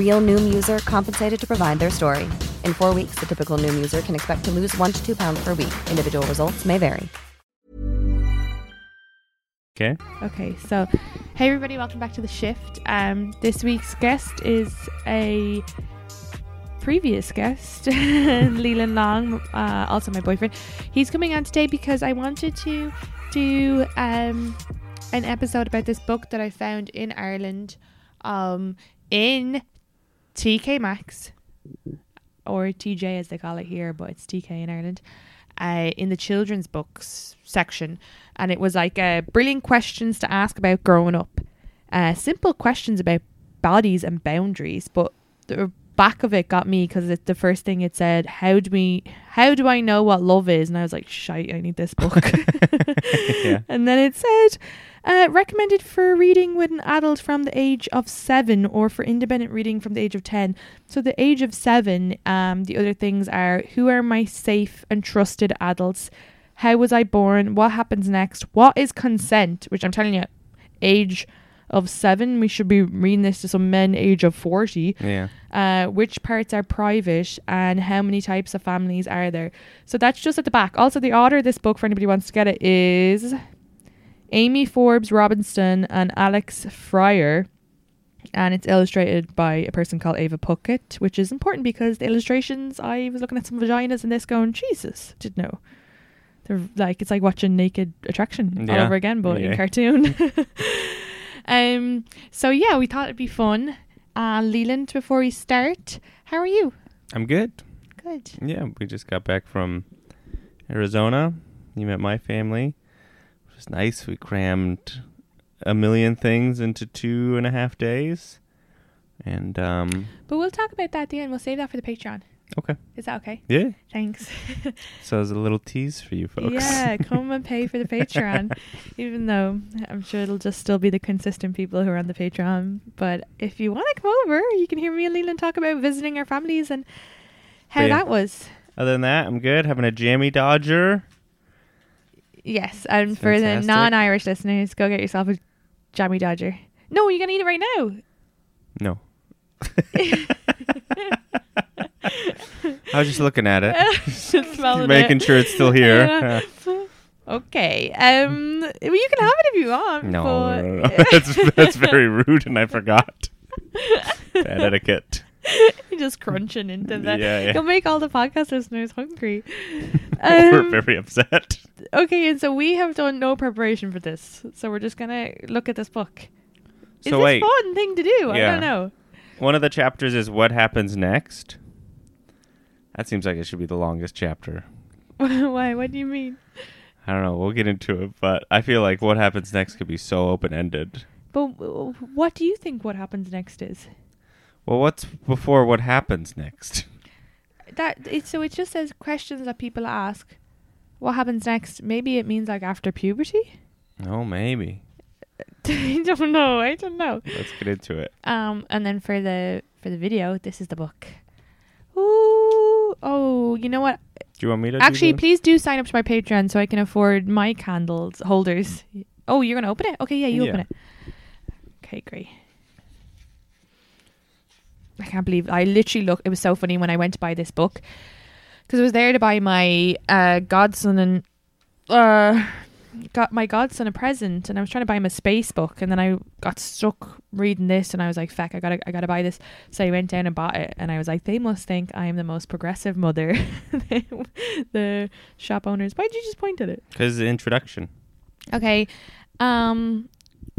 Real Noom user compensated to provide their story. In four weeks, the typical Noom user can expect to lose one to two pounds per week. Individual results may vary. Okay. Okay, so hey everybody, welcome back to the shift. Um, this week's guest is a previous guest, Leland Long, uh, also my boyfriend. He's coming on today because I wanted to do um, an episode about this book that I found in Ireland, um, in TK Maxx or TJ as they call it here, but it's TK in Ireland. Uh, in the children's books section, and it was like uh, brilliant questions to ask about growing up. Uh, simple questions about bodies and boundaries, but back of it got me because it's the first thing it said, "How do we? How do I know what love is?" And I was like, "Shite, I need this book." Yeah. And then it said, uh, "Recommended for reading with an adult from the age of seven, or for independent reading from the age of 10 So the age of seven. Um, the other things are: who are my safe and trusted adults? How was I born? What happens next? What is consent? Which I'm telling you, age of seven, we should be reading this to some men age of 40. Yeah. Uh, which parts are private and how many types of families are there? So that's just at the back. Also, the author of this book, for anybody who wants to get it, is Amy Forbes Robertson and Alex Fryer. And it's illustrated by a person called Ava Puckett, which is important because the illustrations, I was looking at some vaginas in this going, Jesus, didn't know. They're like, it's like watching Naked Attraction all over again, but in cartoon. um. So yeah, we thought it'd be fun. Uh, Leland, before we start, how are you? I'm good. Good. Yeah, we just got back from Arizona. You met my family. It was nice. We crammed a million things into two and a half days. And um But we'll talk about that at the end. We'll save that for the Patreon. Okay. Is that okay? Yeah. Thanks. So there's a little tease for you folks. Yeah, come and pay for the Patreon. Even though I'm sure it'll just still be the consistent people who are on the Patreon. But if you want to come over, you can hear me and Leland talk about visiting our families and how yeah. that was. Other than that, I'm good. Having a jammy dodger. Yes, and for the non-Irish listeners, go get yourself a jammy dodger. No, you're gonna eat it right now. No. I was just looking at it. Just making it. sure it's still here. Yeah. Okay. Um, well, you can have it if you want. No, but- no, no, no. that's that's very rude, and I forgot. Bad etiquette. You're just crunching into that. Yeah, yeah. You'll make all the podcast listeners hungry. We're Um, very upset. okay, and so we have done no preparation for this, so we're just gonna look at this book. Is So this wait, fun thing to do? I don't know. one of the chapters is what happens next. That seems like it should be the longest chapter. Why? What do you mean? I don't know. We'll get into it, but I feel like what happens next could be so open ended. But w- what do you think? What happens next is Well, what's before what happens next? that? It, so it just says questions that people ask. What happens next? Maybe it means like after puberty. Oh, maybe. I don't know. I don't know. Let's get into it. Um, and then for the for the video, this is the book. Ooh, oh, you know what? Do you want me to? Actually, the- please do sign up to my Patreon so I can afford my candles holders. Oh, you're gonna open it? Okay, yeah, you open it. Okay, great. I can't believe I literally looked. It was so funny when I went to buy this book because I was there to buy my uh, godson and uh, got my godson a present, and I was trying to buy him a space book, and then I got stuck reading this, and I was like, "Feck, I gotta, I gotta buy this." So I went down and bought it, and I was like, "They must think I am the most progressive mother." the shop owners. Why did you just point at it? Because the introduction. Okay, um,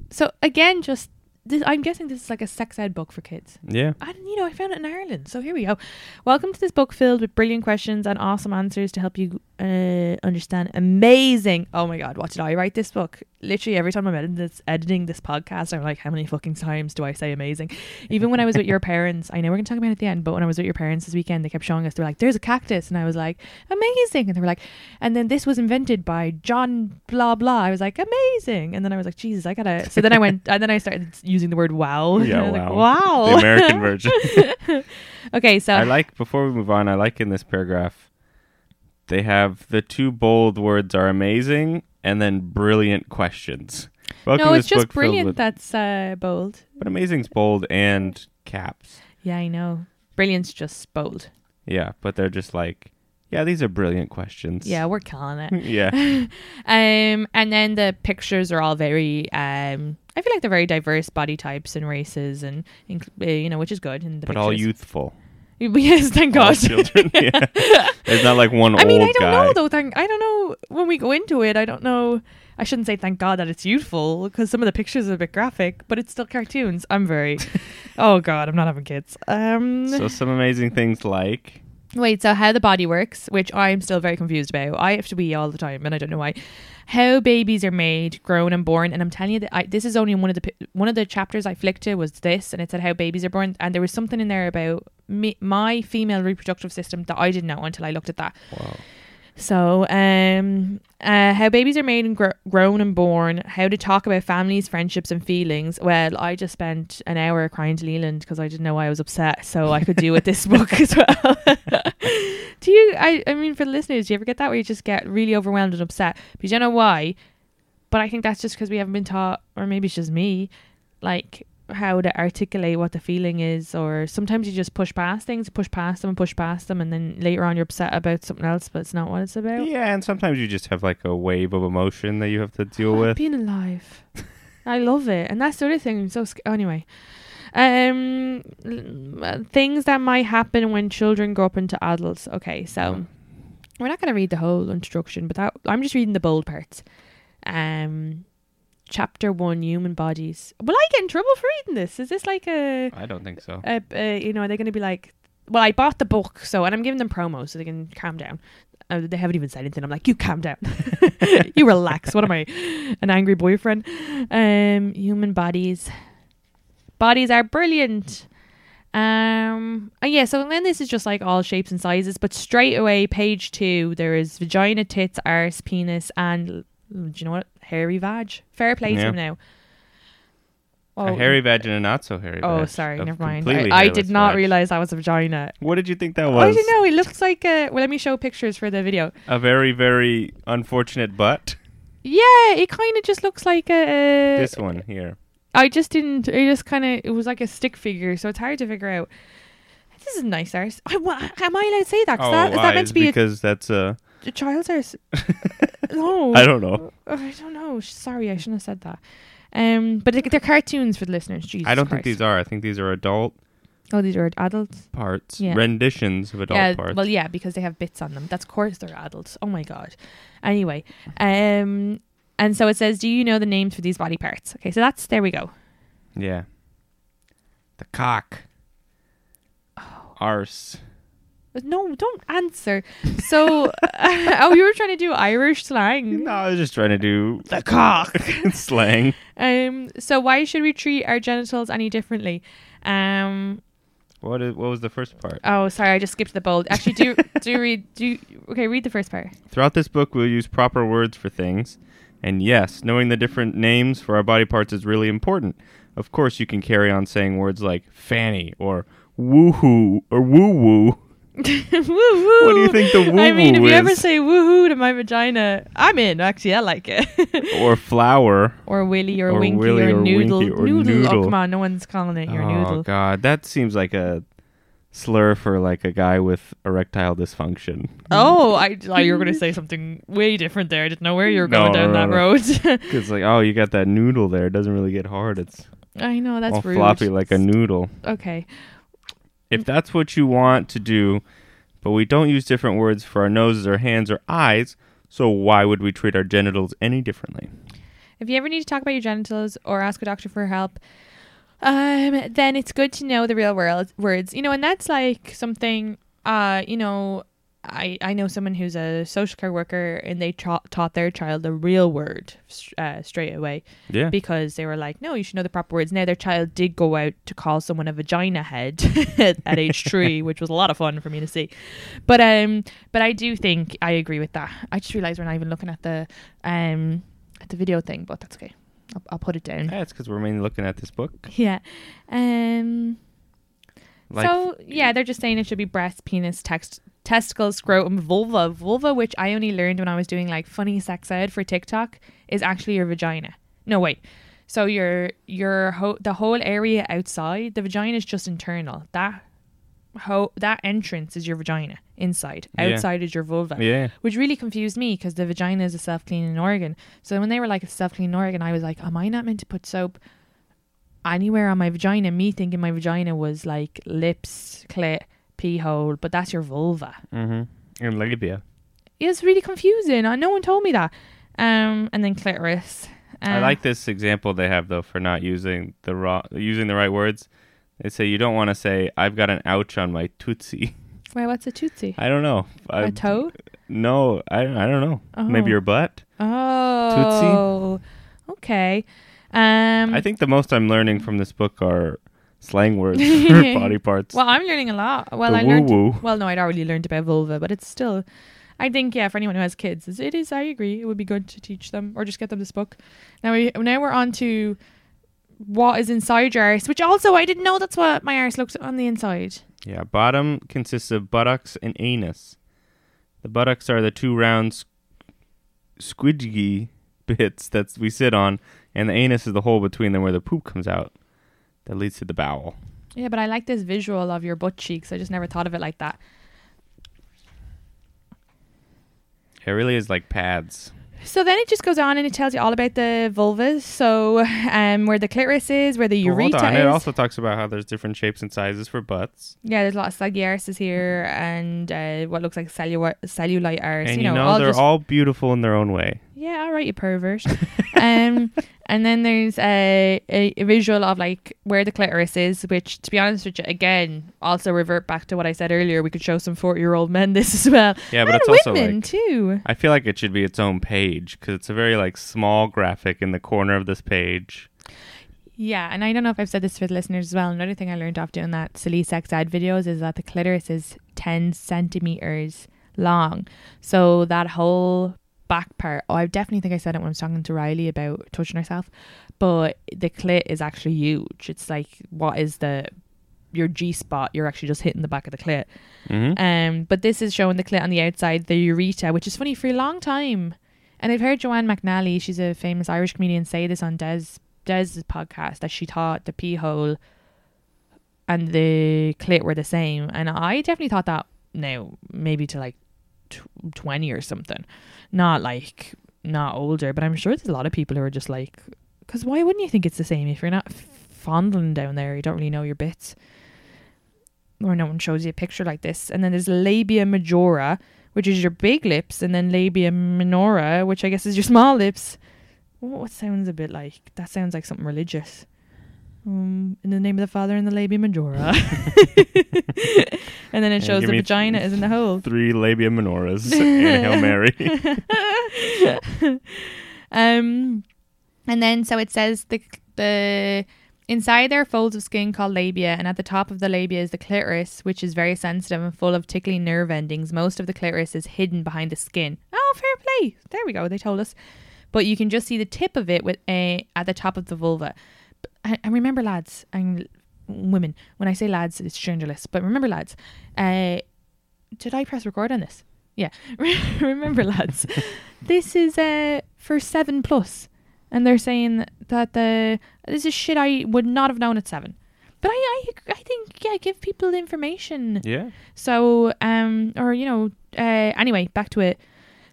so again, just this, I'm guessing this is like a sex ed book for kids. Yeah. And you know, I found it in Ireland. So here we go. Welcome to this book filled with brilliant questions and awesome answers to help you uh, understand amazing. Oh my god, what did I write this book? Literally every time I'm editing this, editing this podcast, I'm like, how many fucking times do I say amazing? Even when I was with your parents, I know we're gonna talk about it at the end, but when I was with your parents this weekend, they kept showing us. They're like, "There's a cactus," and I was like, "Amazing!" And they were like, "And then this was invented by John blah blah." I was like, "Amazing!" And then I was like, "Jesus, I gotta." So then I went, and then I started using the word "wow." Yeah, was like, wow. wow. The American version. okay, so I like before we move on. I like in this paragraph. They have the two bold words are amazing and then brilliant questions. Welcome no, it's just brilliant. with- That's uh, bold. but amazing's bold and caps. Yeah, I know. Brilliant's just bold. Yeah, but they're just like, yeah, these are brilliant questions. Yeah, we're killing it. yeah. um, and then the pictures are all very. Um, I feel like they're very diverse body types and races, and uh, you know, which is good. In the but all youthful. yes, thank All God. children. yeah. It's not like one I mean, I don't guy. know though. Thank, I don't know when we go into it. I don't know. I shouldn't say thank God that it's youthful because some of the pictures are a bit graphic, but it's still cartoons. I'm very. oh God, I'm not having kids. Um. So some amazing things like Wait, so how the body works, which I'm still very confused about. I have to wee all the time, and I don't know why. How babies are made, grown, and born, and I'm telling you that I, this is only one of the one of the chapters I flicked to was this, and it said how babies are born, and there was something in there about me, my female reproductive system that I didn't know until I looked at that. wow. So, um, uh, how babies are made and gr- grown and born, how to talk about families, friendships, and feelings. Well, I just spent an hour crying to Leland because I didn't know why I was upset, so I could do with this book as well. do you? I, I mean, for the listeners, do you ever get that where you just get really overwhelmed and upset because you don't know why? But I think that's just because we haven't been taught, or maybe it's just me, like how to articulate what the feeling is or sometimes you just push past things push past them and push past them and then later on you're upset about something else but it's not what it's about Yeah, and sometimes you just have like a wave of emotion that you have to deal Oh, with. Being alive. I love it. And that's the other thing. I'm so sc- anyway. Um uh, things that might happen when children grow up into adults. Okay, so we're not going to read the whole introduction, but that I'm just reading the bold parts. Um chapter 1 human bodies. Will I get in trouble for reading this? Is this like a I don't think so. uh, uh, you know, are they going to be like, well, I bought the book, so, and I'm giving them promo so they can calm down. Uh, they haven't even said anything. I'm like, you calm down. you relax. What am I, an angry boyfriend? Um, human bodies. Bodies are brilliant. Um, uh, yeah, so then this is just like all shapes and sizes, but straight away, page two, there is vagina, tits, arse, penis, and do you know what? Hairy vag. Fair play to Yeah. him now. a oh, hairy vag and a not so hairy Oh, sorry, A never mind. I, I did not vag. realize that was a vagina. What did you think that was? I don't know. It looks like a. Well, let me show pictures for the video. A very, very unfortunate butt. Yeah, it kind of just looks like a. this one here. I just didn't. It just kind of. It was like a stick figure, so it's hard to figure out. This is nice arse. I, am I allowed to say that? oh, that, is that meant to be a, because that's a. child's arse? no, I don't know. I don't know. Sorry, I shouldn't have said that. Um, but they- they're cartoons for the listeners. Jesus I don't Christ. think these are. I think these are adult Oh, these are adults. parts, Yeah. renditions of adult yeah, parts. well, yeah, because they have bits on them. That's course they're adults. Oh my god. Anyway, um, and so it says, "Do you know the names for these body parts?" Okay, so that's there we go. yeah. The cock. Oh. Arse. No, don't answer. So, oh, you were trying to do Irish slang. No, I was just trying to do The cock. slang. Um. So why should we treat our genitals any differently? Um. What is, what was the first part? Oh, sorry, I just skipped the bold. Actually, do do read do. Okay, read the first part. Throughout this book, we'll use proper words for things. And yes, knowing the different names for our body parts is really important. Of course, you can carry on saying words like fanny or woohoo or woo woo. woo woo. What do you think the woo I mean, if you ever is? say woohoo to my vagina, I'm in. Actually, I like it. or flower. or willy or, Or winky willy or, or noodle. winky or noodle. Oh come on, no one's calling it your oh noodle. Oh, God, that seems like a slur for like a guy with erectile dysfunction. Oh, I thought you were going to say something way different there. I didn't know where you were going No, down no, that no. road. It's like, oh, you got that noodle there. It doesn't really get hard. It's I know that's all rude. floppy like a noodle. Okay. If that's what you want to do, but we don't use different words for our noses or hands or eyes, so why would we treat our genitals any differently? If you ever need to talk about your genitals or ask a doctor for help, um, then it's good to know the real world words. You know, and that's like something. Uh, you know, I I know someone who's a social care worker, and they tra- taught their child the real word uh, straight away Yeah. because they were like, no, you should know the proper words. Now their child did go out to call someone a vagina head at age three, which was a lot of fun for me to see. But um, but I do think I agree with that. I just realized we're not even looking at the um at the video thing, but that's okay. I'll, I'll put it down. yeah, it's because we're mainly looking at this book. Yeah. Um. Like, so yeah, they're just saying it should be breast, penis, text, testicle, scrotum, vulva. Vulva, which I only learned when I was doing like funny sex ed for TikTok, is actually your vagina. No wait. So your your ho- the whole area outside the vagina is just internal. That ho- that entrance is your vagina inside. Yeah. Outside is your vulva yeah. which really confused me because the vagina is a self cleaning organ. So when they were like a self cleaning organ, I was like, am I not meant to put soap anywhere on my vagina? Me thinking my vagina was like lips, clit, pee hole, but that's your vulva. Mm-hmm. And labia. It was really confusing. No one told me that. Um, and then clitoris. I Uh, like this example they have though for not using the raw using the right words. They say you don't want to say I've got an ouch on my tootsie. Wait, what's a tootsie? I don't know. I, A toe? No, I I don't know. Maybe Oh. your butt. Oh, tootsie. okay. Um, I think the most I'm learning from this book are slang words for body parts. Well, I'm learning a lot. Well, The I learned. woo-woo. Well, no, I'd already learned about vulva, but it's still. I think yeah, for anyone who has kids, it is. I agree. It would be good to teach them or just get them this book. Now we now we're on to what is inside your arse, which also I didn't know that's what my arse looks on the inside. Yeah, bottom consists of buttocks and anus. The buttocks are the two round squidgy bits that we sit on, and the anus is the hole between them where the poop comes out that leads to the bowel. Yeah, but I like this visual of your butt cheeks. I just never thought of it like that. It really is like pads. So then it just goes on and it tells you all about the vulvas. So um, where the clitoris is, where the Well, hold urethra on. is. It also talks about how there's different shapes and sizes for butts. Yeah, there's a lot of saggy arses here and uh, what looks like cellular, cellulite arse. and you know, know, all they're all beautiful in their own way. Yeah, all right, you pervert. um, and then there's a, a, a visual of like where the clitoris is, which, to be honest with you, again, also revert back to what I said earlier. We could show some forty-year-old men this as well. Yeah, but and it's also women like too. I feel like it should be its own page because it's a very like small graphic in the corner of this page. Yeah, and I don't know if I've said this for the listeners as well. Another thing I learned off doing that silly sex ad videos is that the clitoris is 10 centimeters long. So that whole back part, oh, I definitely think I said it when I was talking to Riley about touching herself, but the clit is actually huge. It's like, what is the your G spot? You're actually just hitting the back of the clit. hmm Um, but this is showing the clit on the outside, the urethra, which is funny for a long time. And I've heard Joanne McNally, she's a famous Irish comedian, say this on Des Des's podcast that she thought the pee hole and the clit were the same. And I definitely thought that now, maybe to like tw- 20 or something. Not like, not older, but I'm sure there's a lot of people who are just like, because why wouldn't you think it's the same if you're not fondling down there? You don't really know your bits or no one shows you a picture like this. And then there's labia majora, which is your big lips, and then labia minora, which I guess is your small lips. What sounds a bit like that? Sounds like something religious. Um, in the name of the Father and the labia majora, and then it shows the vagina is in the hole. Three labia minoras and Hail Mary. um, and then so it says the the inside there are folds of skin called labia, and at the top of the labia is the clitoris, which is very sensitive and full of tickling nerve endings. Most of the clitoris is hidden behind the skin. Oh, fair play. There we go. They told us, but you can just see the tip of it with a at the top of the vulva. And remember, lads and women, when I say lads, it's journalists. But remember, lads, uh, did I press record on this? Yeah. remember, lads, this is uh for seven plus, and they're saying that the this is shit I would not have known at seven. But I, I, I think yeah, give people information. Yeah. So, um, or you know, uh, anyway, back to it.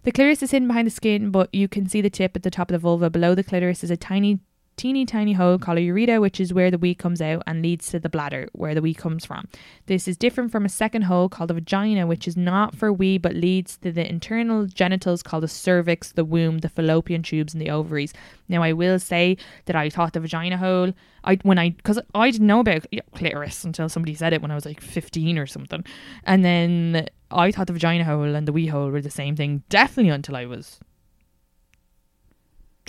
The clitoris is hidden behind the skin, but you can see the tip at the top of the vulva. Below the clitoris is a tiny, teeny tiny hole called a urethra, which is where the wee comes out and leads to the bladder, where the wee comes from. This is different from a second hole called a vagina, which is not for wee but leads to the internal genitals called the cervix, the womb, the fallopian tubes, and the ovaries. Now, I will say that I thought the vagina hole, I when I because I didn't know about clitoris until somebody said it when I was like fifteen or something, and then I thought the vagina hole and the wee hole were the same thing. Definitely until I was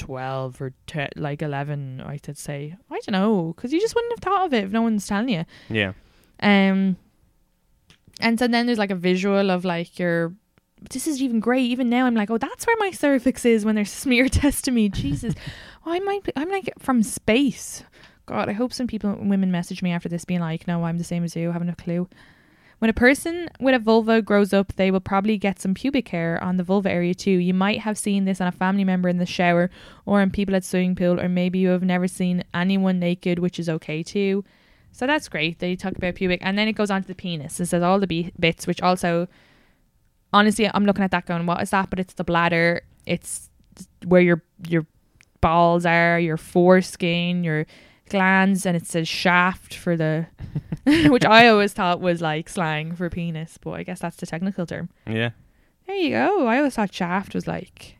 12 or te- like 11 i should say. I don't know because you just wouldn't have thought of it if no one's telling you. Yeah. um and so then there's like a visual of like your this is even great. Even now i'm like oh that's where my cervix is when they're smear testing me. Jesus. Oh, i might be, i'm like from space. God i hope some people women message me after this being like no i'm the same as you. Haven't a clue when a person with a vulva grows up, they will probably get some pubic hair on the vulva area too. You might have seen this on a family member in the shower or on people at swimming pool, or maybe you have never seen anyone naked, which is okay too. So that's great. They talk about pubic, and then it goes on to the penis. It says all the be- bits, which also, honestly, I'm looking at that going, what is that? But it's the bladder. It's where your your balls are, your foreskin, your glands, and it says shaft for the, which I always thought was like slang for penis, but I guess that's the technical term. Yeah. There you go. I always thought shaft was like.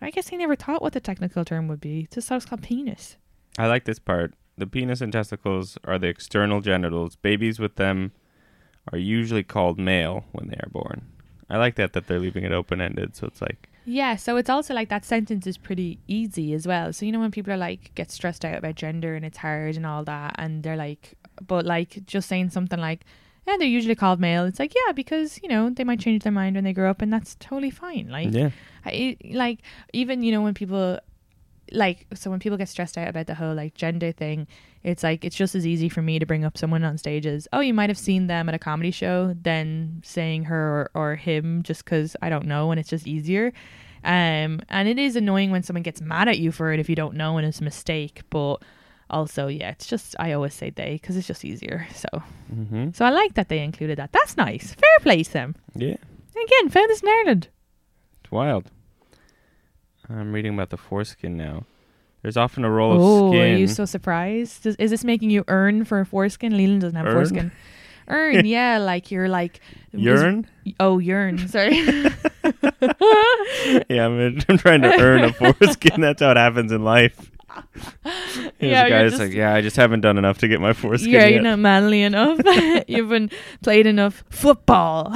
I guess I never thought what the technical term would be. Just thought it was called penis. I like this part. The penis and testicles are the external genitals. Babies with them are usually called male when they are born. I like that that they're leaving it open ended, so it's like Yeah, so it's also like that sentence is pretty easy as well. So you know when people are like get stressed out about gender and it's hard and all that, and they're like, but like just saying something like, "Yeah, they're usually called male." It's like, yeah, because you know they might change their mind when they grow up, and that's totally fine. Like, yeah, I, like even you know when people like so when people get stressed out about the whole like gender thing it's like it's just as easy for me to bring up someone on stage as oh you might have seen them at a comedy show than saying her or, or him just because i don't know and it's just easier. Um and it is annoying when someone gets mad at you for it if you don't know and it's a mistake but also yeah it's just i always say they because it's just easier so. Mm-hmm. so i like that they included that. That's nice. Fair play to them yeah, again found this in ireland. It's wild. I'm reading about the foreskin now. There's often a roll Oh, of skin. Oh, are you so surprised? Does, is this making you earn for a foreskin? Leland doesn't have Earn? foreskin. Earn, yeah, like you're like Urine? Oh, urine. Sorry. yeah, I'm, I'm trying to earn a foreskin. That's how it happens in life. Yeah, a you're guy that's just- like, yeah, I just haven't done enough to get my foreskin yeah, yet. you're not manly enough. you haven't played enough football.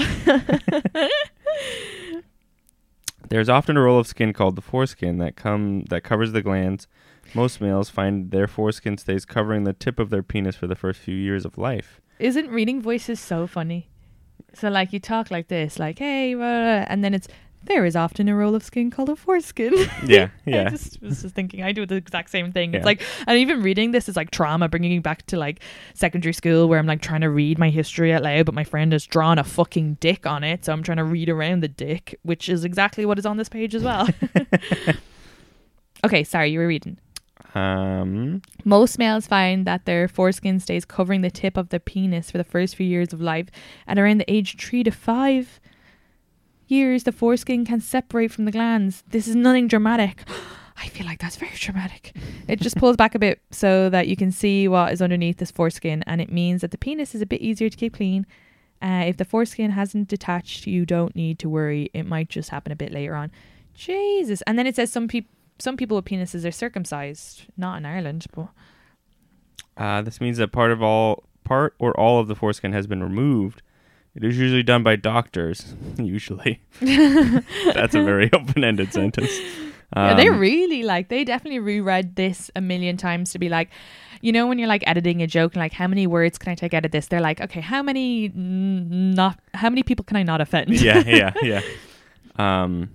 There's often a roll of skin called the foreskin that come that covers the glands. Most males find their foreskin stays covering the tip of their penis for the first few years of life. Isn't reading voices so funny? So like you talk like this, like hey, blah, blah, and then it's there is often a roll of skin called a foreskin. Yeah, yeah. I just was just thinking I do the exact same thing. Yeah. It's like and even reading this is like trauma, bringing me back to like secondary school where I'm like trying to read my history out loud, but my friend has drawn a fucking dick on it, so I'm trying to read around the dick, which is exactly what is on this page as well. okay, sorry, you were reading. Um, Most males find that their foreskin stays covering the tip of their penis for the first few years of life. At around the age three to five years, the foreskin can separate from the glands. This is nothing dramatic. I feel like that's very dramatic. It just pulls back a bit so that you can see what is underneath this foreskin, and it means that the penis is a bit easier to keep clean. Uh, if the foreskin hasn't detached, you don't need to worry. It might just happen a bit later on. Jesus. And then it says some people. Some people with penises are circumcised, not in Ireland, but uh, this means that part of all part or all of the foreskin has been removed. It is usually done by doctors. Usually, that's a very open-ended sentence. yeah, they Um, really like they definitely reread this a million times to be like, you know, when you're like editing a joke, and like how many words can I take out of this? They're like, okay, how many not how many people can I not offend? yeah, yeah, yeah. Um,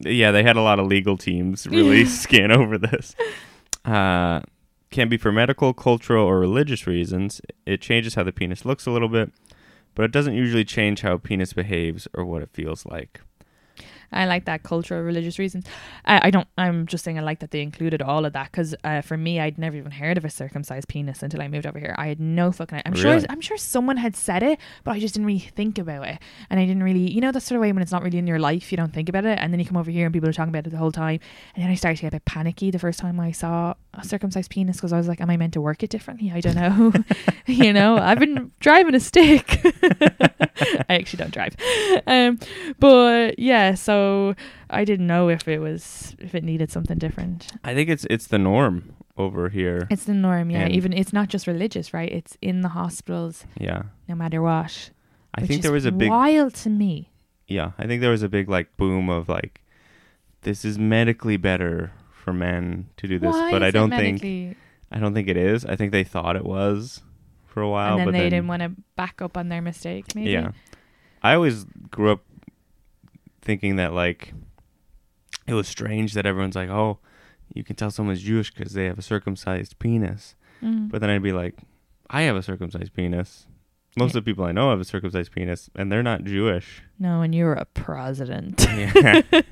yeah, they had a lot of legal teams really scan over this. Uh, can be for medical, cultural, or religious reasons. It changes how the penis looks a little bit, but it doesn't usually change how a penis behaves or what it feels like. I like that cultural religious reasons. I, I don't. I'm just saying I like that they included all of that because uh, for me, I'd never even heard of a circumcised penis until I moved over here. I had no fucking. I'm Really? sure. I'm sure someone had said it, but I just didn't really think about it, and I didn't really. You know, that sort of way when it's not really in your life, you don't think about it, and then you come over here and people are talking about it the whole time, and then I started to get a bit panicky the first time I saw a circumcised penis because I was like, am I meant to work it differently? I don't know. you know, I've been driving a stick. I actually don't drive. Um, but yeah, so I didn't know if it was if it needed something different. I think it's it's the norm over here. It's the norm, yeah. And- Even it's not just religious, right? It's in the hospitals, yeah. no matter what. I think there was a big wild to me. yeah, I think there was a big like boom of like this is medically better for men to do this, Why but I don't think I don't think it is. I think they thought it was for a while, and then but they then didn't want to back up on their mistake. Maybe. yeah. I always grew up thinking that like it was strange that everyone's like, "Oh, you can tell someone's Jewish because they have a circumcised penis." Mm. But then I'd be like, "I have a circumcised penis." Most Yeah. of the people I know have a circumcised penis, and they're not Jewish. No, and you're a president. Yeah.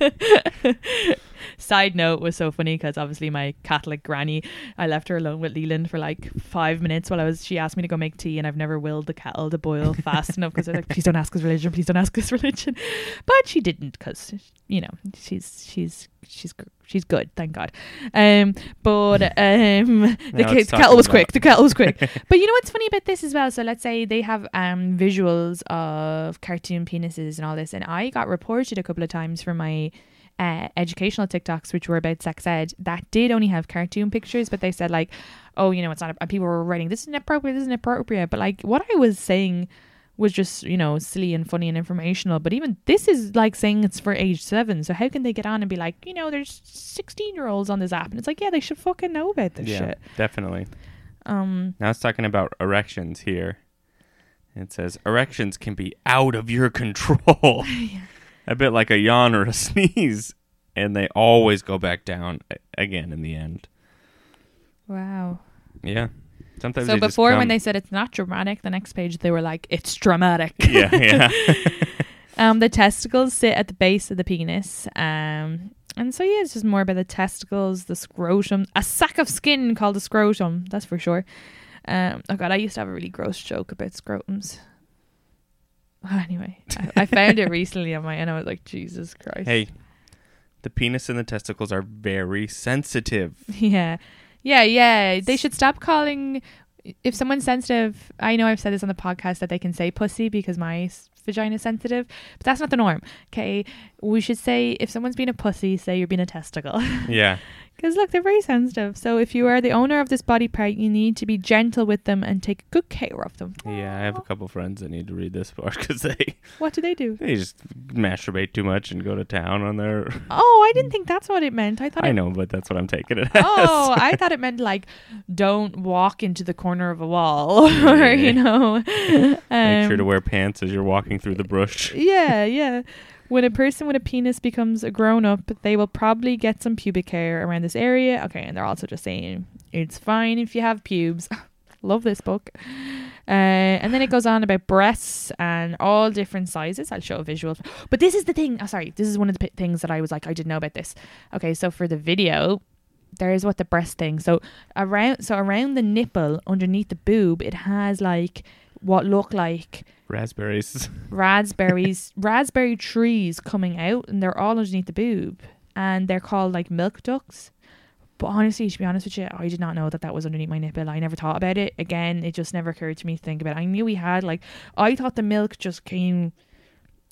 Side note was so funny because obviously my Catholic granny, I left her alone with Leland for like five minutes while I was. She asked me to go make tea, and I've never willed the kettle to boil fast enough because I was like, please don't ask us religion, please don't ask us religion. But she didn't because you know she's she's she's she's good, thank God. Um, but um, the, the kettle was quick. The kettle was quick. But you know what's funny about this as well? So let's say they have um visuals of cartoon penises and all this, and I got reported a couple of times for my uh, educational TikToks, which were about sex ed, that did only have cartoon pictures, but they said like, oh, you know, it's not. And people were writing this is inappropriate, this is inappropriate. But like what I was saying was just you know silly and funny and informational. But even this is like saying it's for age seven. So how can they get on and be like, you know, there's sixteen year olds on this app, and it's like, yeah, they should fucking know about this yeah, shit. definitely. Um. Now it's talking about erections here. It says erections can be out of your control. a bit like a yawn or a sneeze, and they always go back down again in the end. Wow. Yeah. Sometimes So before when they said it's not dramatic, the next page they were like, it's dramatic. yeah yeah um, the testicles sit at the base of the penis. Um, and so yeah, it's just more about the testicles, the scrotum, a sack of skin called a scrotum. That's for sure. Um, oh god, I used to have a really gross joke about scrotums. Anyway, I, I found it recently on my, and I was like, Jesus Christ. hey, the penis and the testicles are very sensitive. Yeah. Yeah, yeah. They should stop calling if someone's sensitive. I know I've said this on the podcast that they can say pussy because my s- vagina is sensitive, but that's not the norm. Okay. We should say if someone's being a pussy, say you're being a testicle. Yeah. Because look, they're very sensitive. So if you are the owner of this body part, you need to be gentle with them and take good care of them. Yeah, I have a couple friends that need to read this book because they What do they do? they just masturbate too much and go to town on their. Oh, I didn't think that's what it meant. I thought I it know, but that's what I'm taking it as. Oh, I thought it meant like don't walk into the corner of a wall or you know. Make sure to um, wear pants as you're walking through the brush. yeah, yeah. When a person with a penis becomes a grown up, they will probably get some pubic hair around this area. Okay, and they're also just saying it's fine if you have pubes. Love this book. Uh, and then it goes on about breasts and all different sizes. I'll show a visual. But this is the thing. Oh, sorry. This is one of the p- things that I was like, I didn't know about this. Okay, so for the video, there's what the breast thing. So around, so around the nipple, underneath the boob, it has like what look like Raspberries. raspberries, raspberry trees coming out, and they're all underneath the boob, and they're called like milk ducts. But honestly, to be honest with you, I did not know that that was underneath my nipple. I never thought about it. Again, it just never occurred to me to think about it. I knew we had like, I thought the milk just came.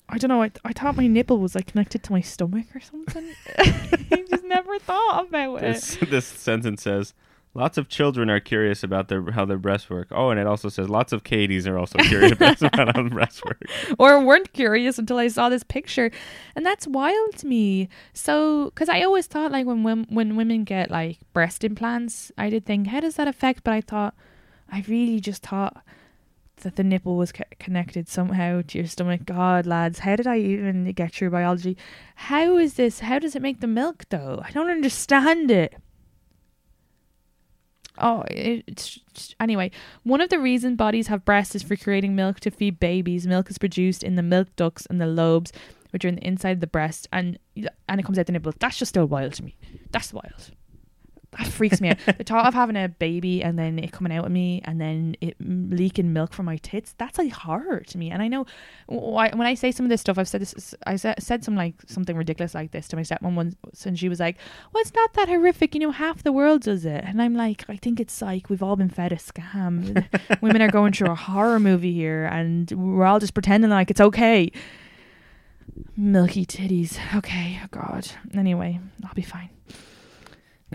I don't know. I, I thought my nipple was like connected to my stomach or something. I just never thought about it. This this sentence says lots of children are curious about their how their breasts work. Oh, and it also says lots of Katies are also curious about how the breasts work. or weren't curious until I saw this picture, and that's wild to me. So, because I always thought like when wom- when women get like breast implants, I did think how does that affect? But I thought I really just thought that the nipple was co- connected somehow to your stomach. God, lads, how did I even get through biology? How is this? How does it make the milk though? I don't understand it. Oh, it's anyway. One of the reasons bodies have breasts is for creating milk to feed babies. Milk is produced in the milk ducts and the lobes, which are in the inside of the breast, and and it comes out the nipple. That's just still wild to me. That's wild. That freaks me out. The thought of having a baby and then it coming out of me and then it leaking milk from my tits, that's like horror to me. And I know why, when I say some of this stuff, I've said this, I said, said some like something ridiculous like this to my stepmom once and she was like, well, it's not that horrific. You know, half the world does it. And I'm like, I think it's like we've all been fed a scam. Women are going through a horror movie here and we're all just pretending like it's okay. Milky titties. Okay. Oh God. Anyway, I'll be fine.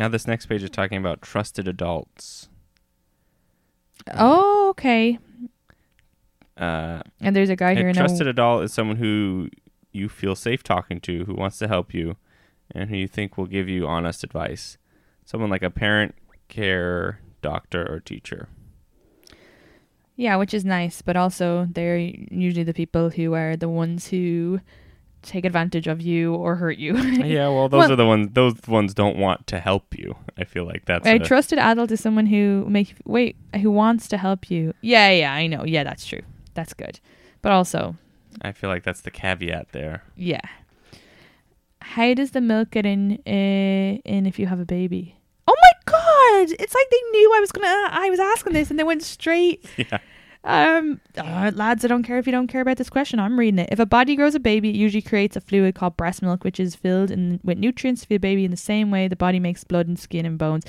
Now this next page is talking about trusted adults. Oh, okay. Uh, And there's a guy here a trusted adult is someone who you feel safe talking to, who wants to help you, and who you think will give you honest advice. Someone like a parent, care, doctor, or teacher. Yeah, which is nice, but also they're usually the people who are the ones who take advantage of you or hurt you. yeah, well, those Well- are the ones. Those ones don't want to help you. I feel like that's. a a- trusted adult is someone who make wait who wants to help you. Yeah, yeah, I know. Yeah, that's true. That's good. But also, I feel like that's the caveat there. yeah. How does the milk get in uh, in if you have a baby? Oh my god! It's like they knew I was gonna. I was asking this, and they went straight. Yeah. Um, uh, lads, I don't care if you don't care about this question. I'm reading it. If a body grows a baby, it usually creates a fluid called breast milk, which is filled in with nutrients for the baby in the same way the body makes blood and skin and bones.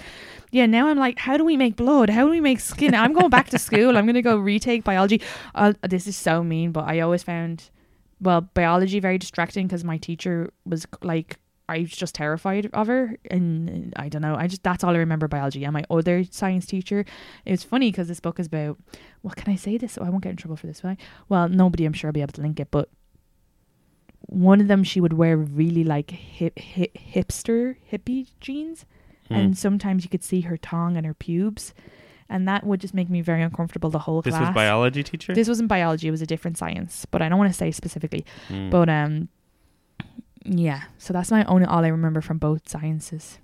Yeah, now I'm like, how do we make blood? How do we make skin? I'm going back to school. I'm gonna go retake biology. Uh, this is so mean, but I always found, well, biology very distracting because my teacher was like. I was just terrified of her, and I don't know. I just that's all I remember biology. And my other science teacher, it was funny because this book is about what can I say this? Oh, I won't get in trouble for this, will I? Well, nobody I'm sure will be able to link it, but one of them she would wear really like hip, hip hipster hippie jeans, Hmm. and sometimes you could see her tongue and her pubes, and that would just make me very uncomfortable the whole This class. This was biology teacher. This wasn't biology; it was a different science, but I don't want to say specifically. Hmm. But um, yeah. So that's my only all I remember from both sciences.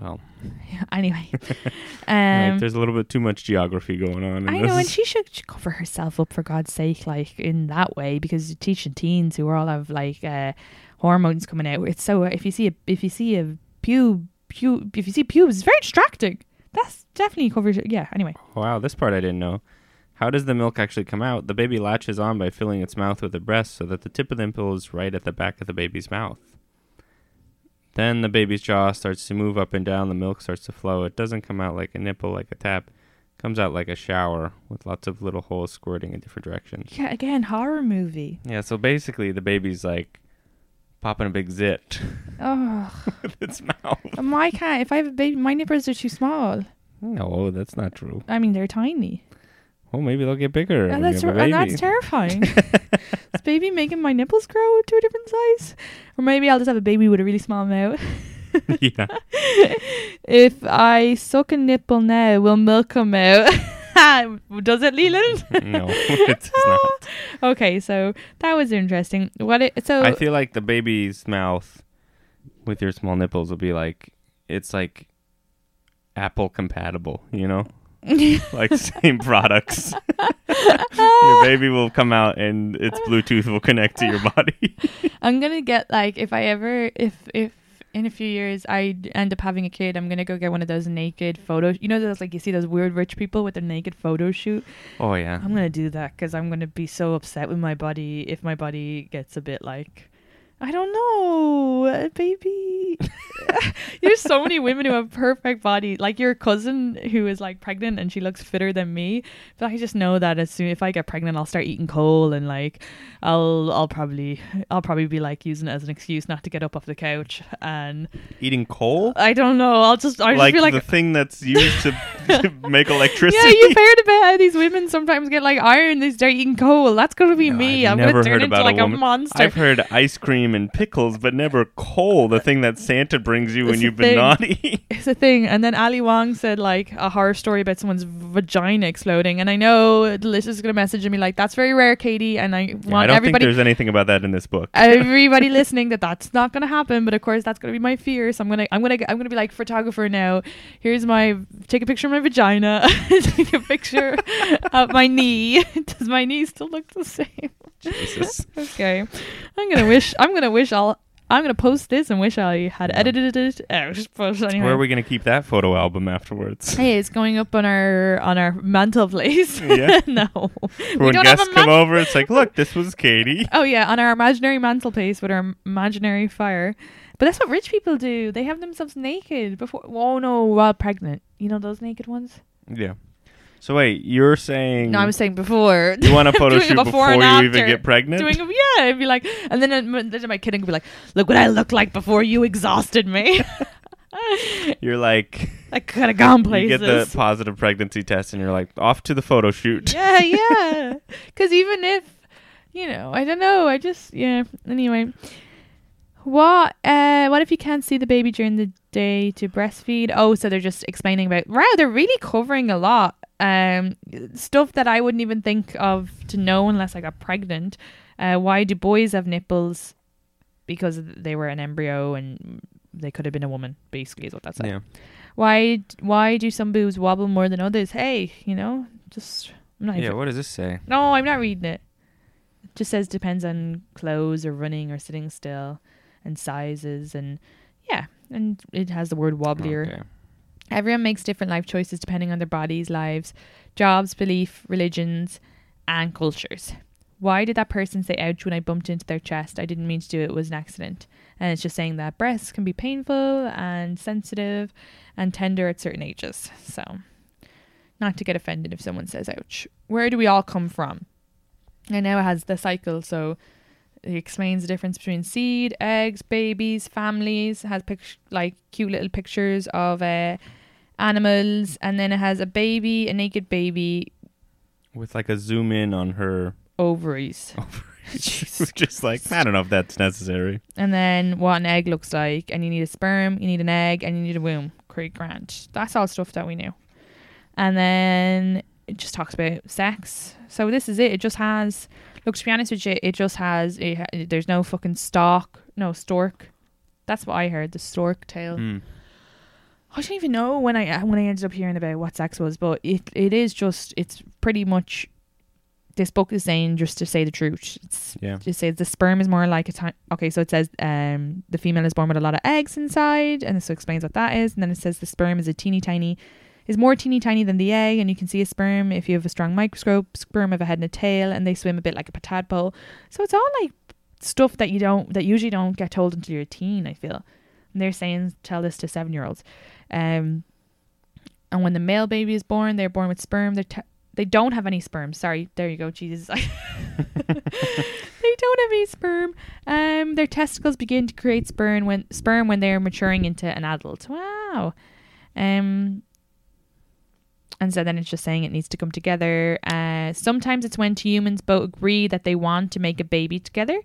well, anyway, right, um, there's a little bit too much geography going on. In I this. know, and she should cover herself up for God's sake, like in that way, because you're teaching teens who all have like uh, hormones coming out. It's so if you see a if you see a pube, pube if you see pubes, it's very distracting. That's definitely covers. Yeah. Anyway, Wow, this part I didn't know. How does the milk actually come out? The baby latches on by filling its mouth with the breast so that the tip of the nipple is right at the back of the baby's mouth. Then the baby's jaw starts to move up and down, the milk starts to flow. It doesn't come out like a nipple, like a tap. It comes out like a shower with lots of little holes squirting in different directions. yeah. Again, horror movie. Yeah, so basically the baby's like popping a big zit Oh, with its mouth. my cat. If I have a baby, my nipples are too small. No, that's not true. I mean, they're tiny. Well, maybe they'll get bigger. Oh, and that's have and oh, that's terrifying. Is baby making my nipples grow to a different size? Or maybe I'll just have a baby with a really small mouth. yeah. if I suck a nipple now, will milk come out? Does it, Leland? No, it does not. okay, so that was interesting. What it so I feel like the baby's mouth with your small nipples will be like it's like Apple compatible, you know? like same products. your baby will come out and its Bluetooth will connect to your body. I'm gonna get like if I ever if if in a few years I end up having a kid, I'm gonna go get one of those naked photos. You know those like you see those weird rich people with their naked photo shoot. oh yeah. I'm gonna do that because I'm gonna be so upset with my body if my body gets a bit like I don't know, uh, baby. There's so many women who have perfect body, like your cousin who is like pregnant and she looks fitter than me. But I just know that as soon if I get pregnant, I'll start eating coal and like I'll I'll probably I'll probably be like using it as an excuse not to get up off the couch and Eating coal? I don't know. I'll just I just like feel like the thing that's used to, to make electricity. yeah, you've heard about how these women sometimes get like iron, they start eating coal. That's gonna be No, me. I've I'm gonna turn into like a a, monster. I've heard ice cream and pickles, but never coal, the thing that Santa brings you when you've been thing. naughty. it's a thing. And then Ali Wong said like a horror story about someone's vagina exploding. And I know Delicious is gonna message me like that's very rare, Katie. And I Yeah, want I don't think everybody. there's anything about that in this book. Everybody listening, that that's not gonna happen, but of course that's gonna be my fear. So I'm gonna, I'm gonna, I'm gonna be like photographer now. Here's my take a picture of my vagina. Take a picture of my knee. Does my knee still look the same? Jesus. Okay. I'm gonna wish. I'm gonna wish. I'll. I'm gonna post this and wish I had Yeah. edited it eh, anyway. Where are we going to keep that photo album afterwards? Hey, it's going up on our on our mantel place. Yeah. no. when guests a come over, it's like, look, this was Katie. Oh yeah, on our imaginary mantelpiece with our imaginary fire. But that's what rich people do. They have themselves naked before. Oh no, while pregnant. You know those naked ones. Yeah. So wait, you're saying No, I was saying before. you want a photo shoot before before, you even get pregnant? Doing a, yeah, it'd be like, and then, then my kid would be like, "Look what I look like before you exhausted me." you're like, I could have gone places. you get the positive pregnancy test, and you're like, off to the photo shoot. yeah, yeah. Because even if, you know, I don't know. I just, yeah. Anyway, what? Uh, what if you can't see the baby during the day to breastfeed? Oh, so they're just explaining about. Wow, they're really covering a lot. Um, stuff that I wouldn't even think of to know unless I got pregnant. Uh, why do boys have nipples? Because they were an embryo and they could have been a woman. Basically, is what that's saying Yeah. why why do some boobs wobble more than others hey you know just i'm not Yeah. even, What does this say? no i'm not reading it it just says depends on clothes or running or sitting still and sizes and yeah and it has the word wobblier Okay. Everyone makes different life choices depending on their bodies lives jobs belief religions and cultures why did that person say ouch when i bumped into their chest i didn't mean to do it it was an accident and it's just saying that breasts can be painful and sensitive and tender at certain ages. So, not to get offended if someone says ouch. Where do we all come from? And now it has the cycle, so it explains the difference between seed, eggs, babies, families. It has pic- like cute little pictures of uh, animals, and then it has a baby, a naked baby, With like a zoom in on her ovaries. ovaries. Just like I don't know if that's necessary. and then what an egg looks like, and you need a sperm, you need an egg, and you need a womb. Great grant. That's all stuff that we knew. And then it just talks about sex. So this is it. It just has. Look, to be honest with you, it just has. It, there's no fucking stalk, no stork. That's what I heard. The stork tale. Hmm. I don't even know when I when I ended up hearing about what sex was, but it it is just it's pretty much. This book is saying just to say the truth. It's Yeah. it says the sperm is more like a time. Okay, so it says um the female is born with a lot of eggs inside, and this explains what that is. And then it says the sperm is a teeny tiny, is more teeny tiny than the egg, and you can see a sperm if you have a strong microscope. Sperm have a head and a tail, and they swim a bit like a tadpole. So it's all like stuff that you don't that usually don't get told until you're a teen. I feel, and they're saying tell this to seven year olds. Um, and when the male baby is born, they're born with sperm. They're they don't have any sperm. Sorry, there you go. Jesus, they don't have any sperm. Um, their testicles begin to create sperm when sperm when they are maturing into an adult. Wow. Um. And so then it's just saying it needs to come together. Uh, sometimes it's when two humans both agree that they want to make a baby together,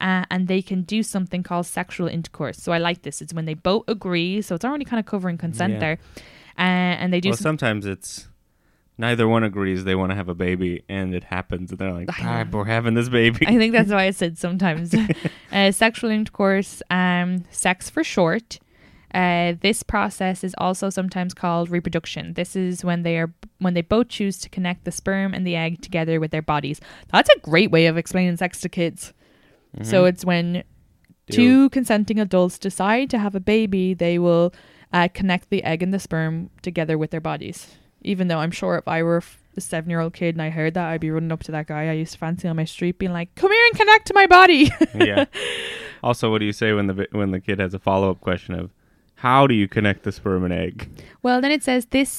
uh, and they can do something called sexual intercourse. So I like this. It's when they both agree. So it's already kind of covering consent Yeah. there, uh, and they do. Well, some- sometimes it's neither one agrees they want to have a baby, and it happens, and they're like, "Ah, we're having this baby." I think that's why I said sometimes. uh, sexual intercourse, um, sex for short. Uh, this process is also sometimes called reproduction. This is when they are when they both choose to connect the sperm and the egg together with their bodies. That's a great way of explaining sex to kids. So Mhm. it's when Dude. two consenting adults decide to have a baby, they will uh, connect the egg and the sperm together with their bodies. Even though I'm sure if I were a seven year old kid and I heard that, I'd be running up to that guy I used to fancy on my street, being like, "Come here and connect to my body." yeah. Also, what do you say when the when the kid has a follow up question of how do you connect the sperm and egg? Well, then it says this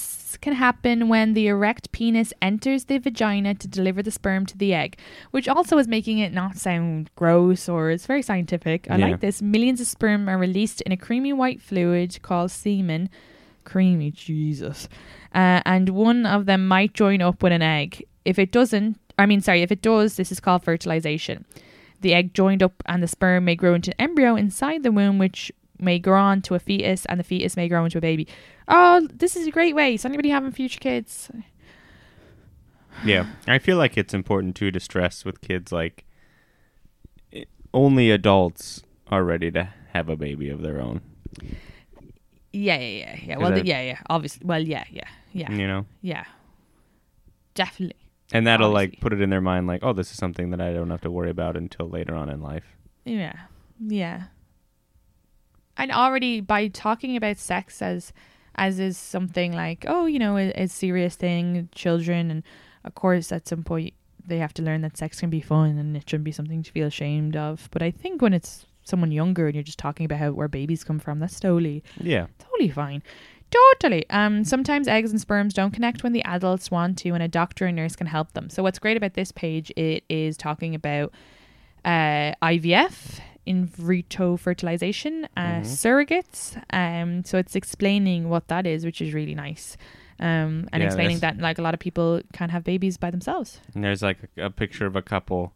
can happen when the erect penis enters the vagina to deliver the sperm to the egg, which also is making it not sound gross or it's very scientific. I Yeah. like this. Millions of sperm are released in a creamy white fluid called semen. Creamy, Jesus. Uh, and one of them might join up with an egg. If it doesn't, I mean, sorry, if it does, this is called fertilization. The egg joined up and the sperm may grow into an embryo inside the womb, which may grow on to a fetus, and the fetus may grow into a baby. Oh, this is a great way. Is anybody having future kids? Yeah, I feel like it's important too to stress with kids like i only adults are ready to have a baby of their own. Yeah, yeah, yeah, yeah. Well, I- yeah, yeah. Obviously, well, yeah, yeah, yeah, You know, yeah. Definitely. and that'll like put it in their mind, like, oh, this is something that I don't have to worry about until later on in life. Yeah. Yeah. And already by talking about sex as as is something like, oh, you know, a, a serious thing, children and of course at some point they have to learn that sex can be fun and it shouldn't be something to feel ashamed of. But I think when it's someone younger and you're just talking about how where babies come from, that's totally Yeah, totally fine. Totally. Um, sometimes eggs and sperms don't connect when the adults want to, and a doctor and nurse can help them. So what's great about this page? It is talking about uh, IVF, in vitro fertilization, uh, surrogates. Um, so it's explaining what that is, which is really nice. Um, and Yeah, explaining that like a lot of people can't have babies by themselves. and there's like a, a picture of a couple,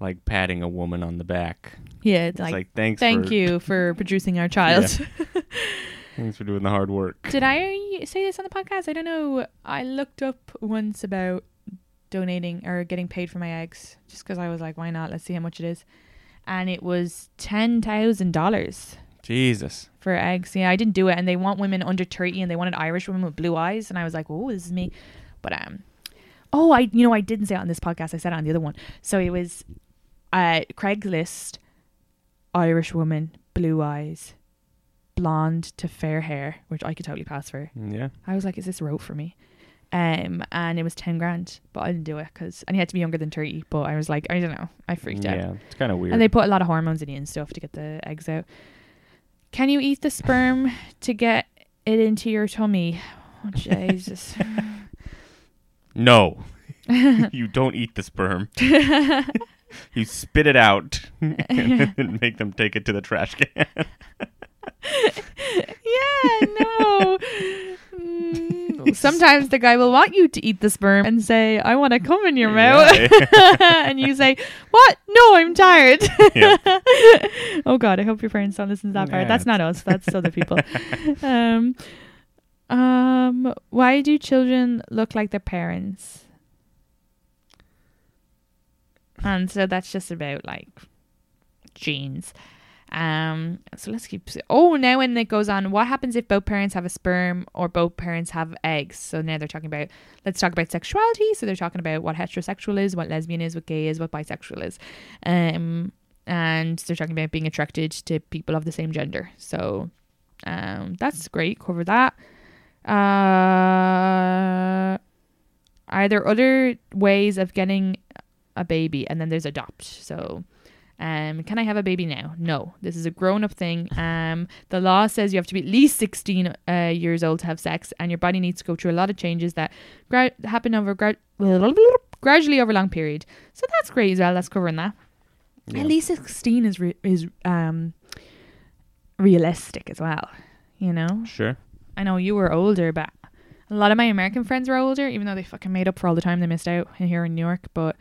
like patting a woman on the back. Yeah, it's It's like, like, thanks, thank for, you for producing our child. thanks for doing the hard work. Did I say this on the podcast? I don't know. I looked up once about donating or getting paid for my eggs just because I was like, why not? Let's see how much it is. And it was $10,000 Jesus, for eggs. Yeah, I didn't do it. And they want women under 30 and they wanted Irish women with blue eyes. And I was like, oh, this is me. But, um, oh, I, you know, I didn't say it on this podcast. I said it on the other one. So it was uh, Craigslist, Irish woman, blue eyes, blonde to fair hair, which I could totally pass for. yeah, I was like, is this rope for me? Um, and it was 10 grand, but I didn't do it because, and you had to be younger than 30. But I was like, I don't know. I freaked out. yeah, it's kind of weird. And they put a lot of hormones in you and stuff to get the eggs out. Can you eat the sperm to get it into your tummy? Oh, Jesus. no, you don't eat the sperm. you spit it out and make them take it to the trash can. yeah, no. Sometimes the guy will want you to eat the sperm and say, I want to come in your mouth. and you say, What? No, I'm tired. Yeah. oh, God. I hope your parents don't listen to that part. Yeah. That's not us. That's other people. um, um, why do children look like their parents? And so that's just about like genes. Um, so let's keep. Oh, now when it goes on, what happens if both parents have a sperm or both parents have eggs? So now they're talking about. Let's talk about sexuality. So they're talking about what heterosexual is, what lesbian is, what gay is, what bisexual is, um, and they're talking about being attracted to people of the same gender. So, um, that's great. Cover that. Uh, are there other ways of getting a baby? And then there's adopt. So, um, can I have a baby now? No, this is a grown-up thing. Um, the law says you have to be at least 16 uh, years old to have sex, and your body needs to go through a lot of changes that gra- happen over gra- gradually over a long period. So that's great as well. That's covering that. Yeah. At least 16 is re- is um realistic as well. You know, Sure. I know you were older, but a lot of my American friends were older, even though they fucking made up for all the time they missed out here in New York. But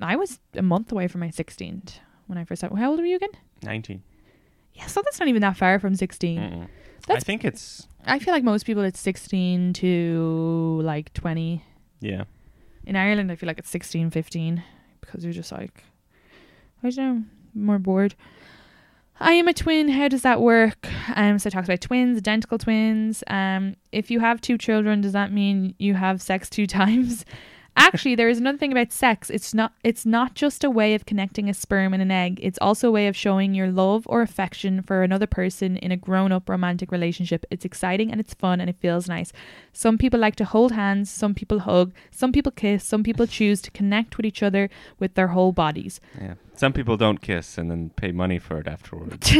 I was a month away from my 16th when I first. How old were you again? 19. Yeah, so that's not even that far from 16. Mm-mm. I think it's I feel like most people it's 16 to like 20. yeah. In Ireland, I feel like it's 16, 15 because you're just like, I don't know, more bored. I am a twin. How does that work? Um, so it talks about twins, identical twins. Um, if you have two children, does that mean you have sex two times? Actually, there is another thing about sex. It's not. It's not just a way of connecting a sperm and an egg. It's also a way of showing your love or affection for another person in a grown-up romantic relationship. It's exciting and it's fun and it feels nice. Some people like to hold hands. Some people hug. Some people kiss. Some people choose to connect with each other with their whole bodies. Yeah. Some people don't kiss and then pay money for it afterwards.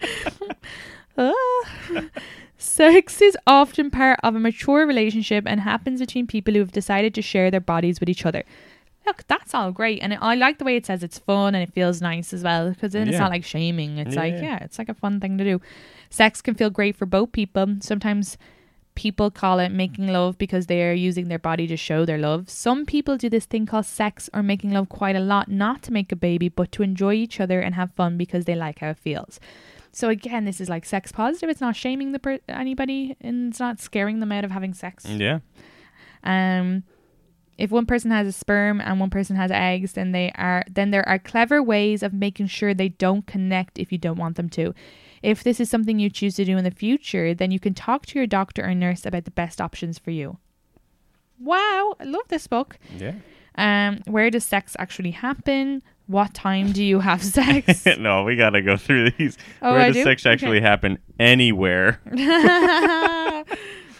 Ah. Sex is often part of a mature relationship and happens between people who have decided to share their bodies with each other. Look, that's all great, and I like the way it says it's fun and it feels nice as well because then it's Yeah. not like shaming. It's like Yeah. yeah, it's like a fun thing to do. Sex can feel great for both people. Sometimes people call it making love because they are using their body to show their love. Some people do this thing called sex or making love quite a lot, not to make a baby, but to enjoy each other and have fun because they like how it feels. So again, this is like sex positive. It's not shaming the per- anybody, and it's not scaring them out of having sex. yeah. Um, if one person has a sperm and one person has eggs, then they are then there are clever ways of making sure they don't connect if you don't want them to. If this is something you choose to do in the future, then you can talk to your doctor or nurse about the best options for you. Wow, I love this book. Yeah. Um, where does sex actually happen? What time do you have sex? no, we gotta go through these. Oh, Where I does do? sex actually Okay. happen? Anywhere.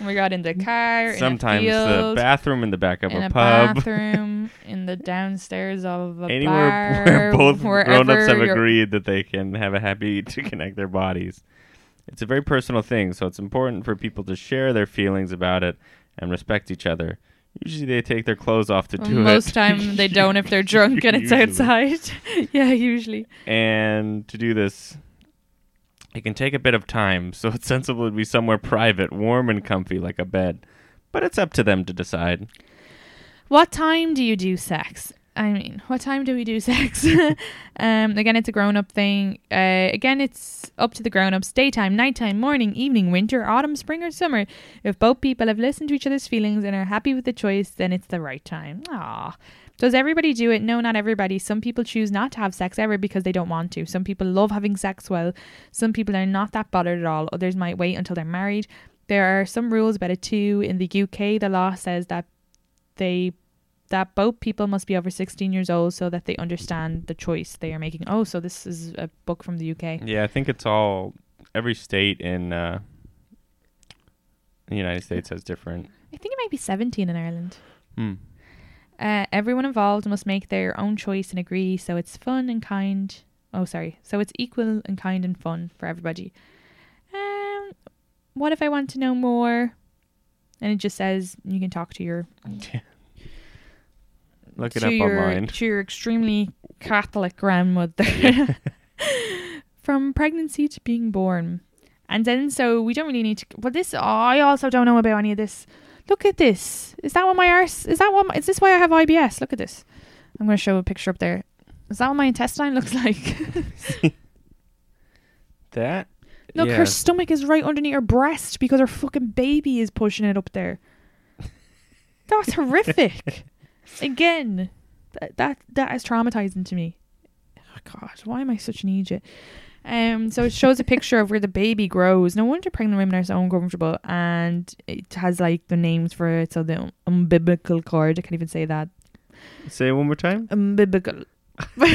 we got in the car, Sometimes in a the bathroom in the back of in a, a pub. bathroom, in the downstairs of a Anywhere bar, where both grown-ups have you're- agreed that they can have a happy to connect their bodies. It's a very personal thing, so it's important for people to share their feelings about it and respect each other. Usually, they take their clothes off to do it. Most time they don't if they're drunk and it's outside. yeah, usually. And to do this, it can take a bit of time, so it's sensible to be somewhere private, warm and comfy, like a bed. But it's up to them to decide. What time do you do sex? I mean, what time do we do sex? um, again, it's a grown up thing. Uh, again, it's up to the grown ups. Daytime, nighttime, morning, evening, winter, autumn, spring, or summer. If both people have listened to each other's feelings and are happy with the choice, then it's the right time. Ah. Does everybody do it? No, not everybody. Some people choose not to have sex ever because they don't want to. Some people love having sex well. Some people are not that bothered at all. Others might wait until they're married. There are some rules about it too. In the UK, the law says that they that both people must be over 16 years old so that they understand the choice they are making. Oh, so this is a book from the UK. Yeah, I think it's all every state in uh, the United States has different. I think it might be 17 in Ireland. Hmm. Uh, everyone involved must make their own choice and agree so it's fun and kind. Oh, sorry. So it's equal and kind and fun for everybody. Um, what if I want to know more? And it just says you can talk to your Look it up your, online. To your extremely Catholic grandmother. From pregnancy to being born. And then, so we don't really need to. But this, oh, I also don't know about any of this. Look at this. Is that what my arse? Is that what? My, is this why I have IBS? Look at this. I'm going to show a picture up there. Is that what my intestine looks like? That Look, yeah, her stomach is right underneath her breast because her fucking baby is pushing it up there. That's horrific. Again, that, that that is traumatizing to me. Oh God, why am I such an idiot? Um, so it shows a picture of where the baby grows. No wonder pregnant women are so uncomfortable, and it has like the names for it. So the umbilical cord. I can't even say that. say it one more time. Umbilical.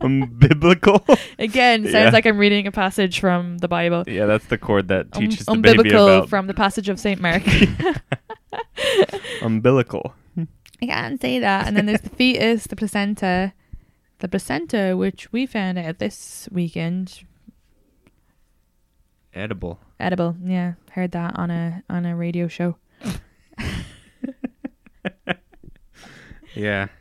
um, biblical. Again, sounds Yeah. like I'm reading a passage from the Bible. yeah, that's the cord that Um, teaches the baby umbilical about from the passage of Saint Mark. umbilical. I can't say that. And then there's the fetus, the placenta, the placenta, which we found out this weekend. Edible. Edible, yeah, heard that on a on a radio show. Yeah.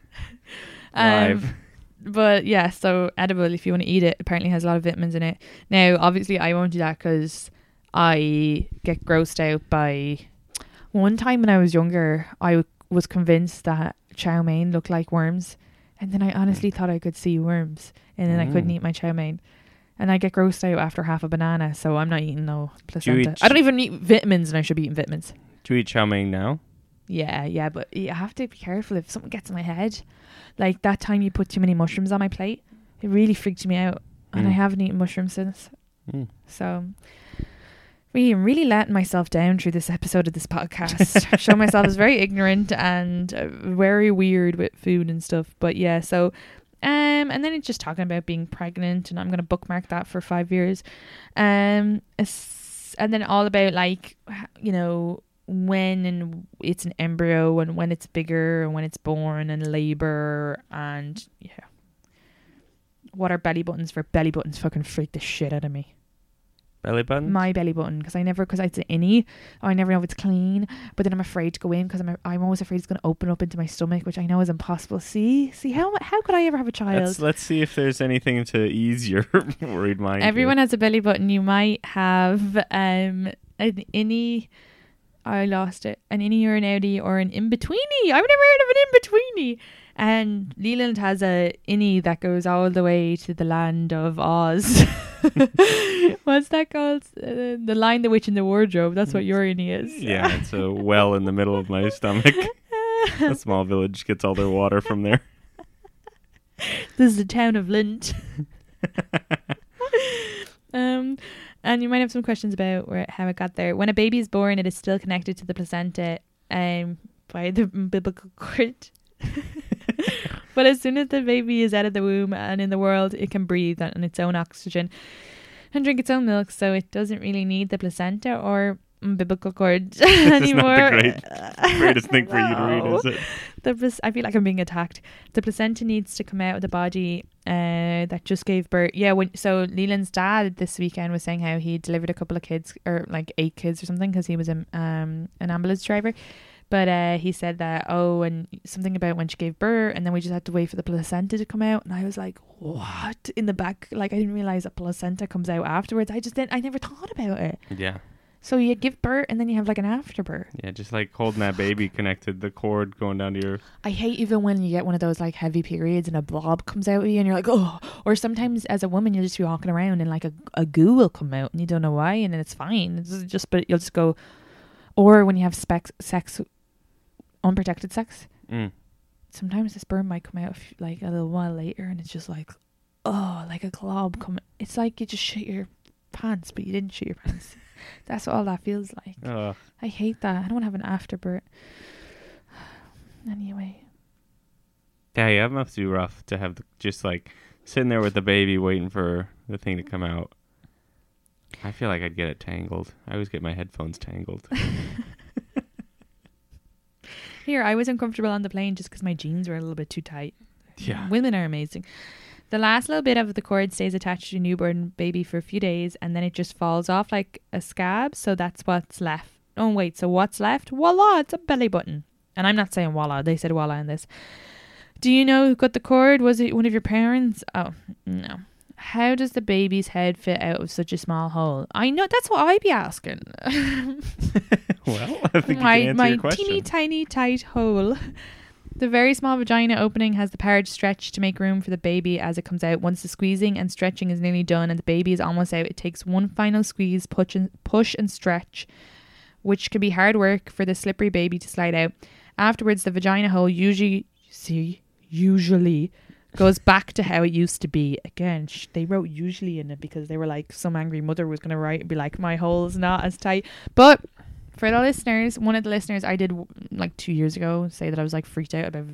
Um, Live. but yeah, so edible if you want to eat it. Apparently has a lot of vitamins in it. Now, obviously, I won't do that because I get grossed out by. One time when I was younger, I w- was convinced that chow mein looked like worms, and then I honestly thought I could see worms, and then I couldn't Mm. eat my chow mein. And I get grossed out after half a banana, so I'm not eating no Do you placenta. I don't even eat vitamins, and I should be eating vitamins. Do you eat chow mein now? Yeah, yeah, but you have to be careful if something gets in my head. Like that time you put too many mushrooms on my plate, it really freaked me out, and I Mm. haven't eaten mushrooms since. Mm. So, really, I'm really letting myself down through this episode of this podcast. Show myself as very ignorant and uh, very weird with food and stuff. But yeah, so. Um, and then it's just talking about being pregnant, and I'm gonna bookmark that for five years. Um, and then all about like, you know, when and it's an embryo and when it's bigger and when it's born and labor and yeah. What are belly buttons for? Belly buttons fucking freak the shit out of me. Belly button? My belly button because I never because it's an innie. I never know if it's clean, but then I'm afraid to go in because I'm I'm always afraid it's going to open up into my stomach, which I know is impossible. See, see how how could I ever have a child? let's, let's see if there's anything to ease your worried mind. here. Everyone has a belly button. You might have um an innie. I lost it. An innie or an outie or an in betweeny. I've never heard of an in betweeny. And Leland has a innie that goes all the way to the land of Oz. What's that called? Uh, the lion, the witch, and the wardrobe. That's what your innie is. Yeah, it's a well in the middle of my stomach. a small village gets all their water from there. this is the town of Lint. Um, and you might have some questions about where how it got there. When a baby is born, it is still connected to the placenta um, by the umbilical cord. but as soon as the baby is out of the womb and in the world, it can breathe on its own oxygen and drink its own milk, so it doesn't really need the placenta or umbilical cord This is anymore. not the great, greatest thing for you to read, is it? The I feel like I'm being attacked. The placenta needs to come out of the body uh, that just gave birth. Yeah, when so Leland's dad this weekend was saying how he delivered a couple of kids or like eight kids or something because he was a, um an ambulance driver. But uh, he said that oh, and something about when she gave birth, and then we just had to wait for the placenta to come out, and I was like, what in the back? Like I didn't realize that placenta comes out afterwards. I just didn't. I never thought about it. Yeah. So you give birth, and then you have like an afterbirth. Yeah, just like holding that baby connected, the cord going down to your. I hate even when you get one of those like heavy periods and a blob comes out of you and you're like, oh. Or sometimes as a woman, you'll just be walking around and like a, a goo will come out and you don't know why and then it's fine. It's just, but you'll just go. Or when you have specs, sex, unprotected sex, Mm. sometimes the sperm might come out like a little while later and it's just like, oh, like a glob come. It's like you just shit your pants, but you didn't shit your pants. That's all that feels like. Oh, I hate that. I don't want to have an afterbirth. Anyway. yeah, yeah, that must be rough to have the, just like sitting there with the baby waiting for the thing to come out. I feel like I'd get it tangled. I always get my headphones tangled. Here, I was uncomfortable on the plane just because my jeans were a little bit too tight. Yeah. Women are amazing. The last little bit of the cord stays attached to your newborn baby for a few days and then it just falls off like a scab. So that's what's left. Oh, wait. So what's left? Voila, it's a belly button. And I'm not saying voila. They said voila in this. Do you know who got the cord? Was it one of your parents? Oh, no. How does the baby's head fit out of such a small hole? I know that's what I'd be asking. well, I think my my teeny tiny tight hole. The very small vagina opening has the power to stretch to make room for the baby as it comes out. Once the squeezing and stretching is nearly done and the baby is almost out, it takes one final squeeze, push and, push and stretch, which can be hard work for the slippery baby to slide out. Afterwards, the vagina hole usually see usually goes back to how it used to be. Again, sh- they wrote usually in it because they were like some angry mother was going to write and be like, my hole's not as tight. But for the listeners, one of the listeners I did like two years ago say that I was like freaked out about.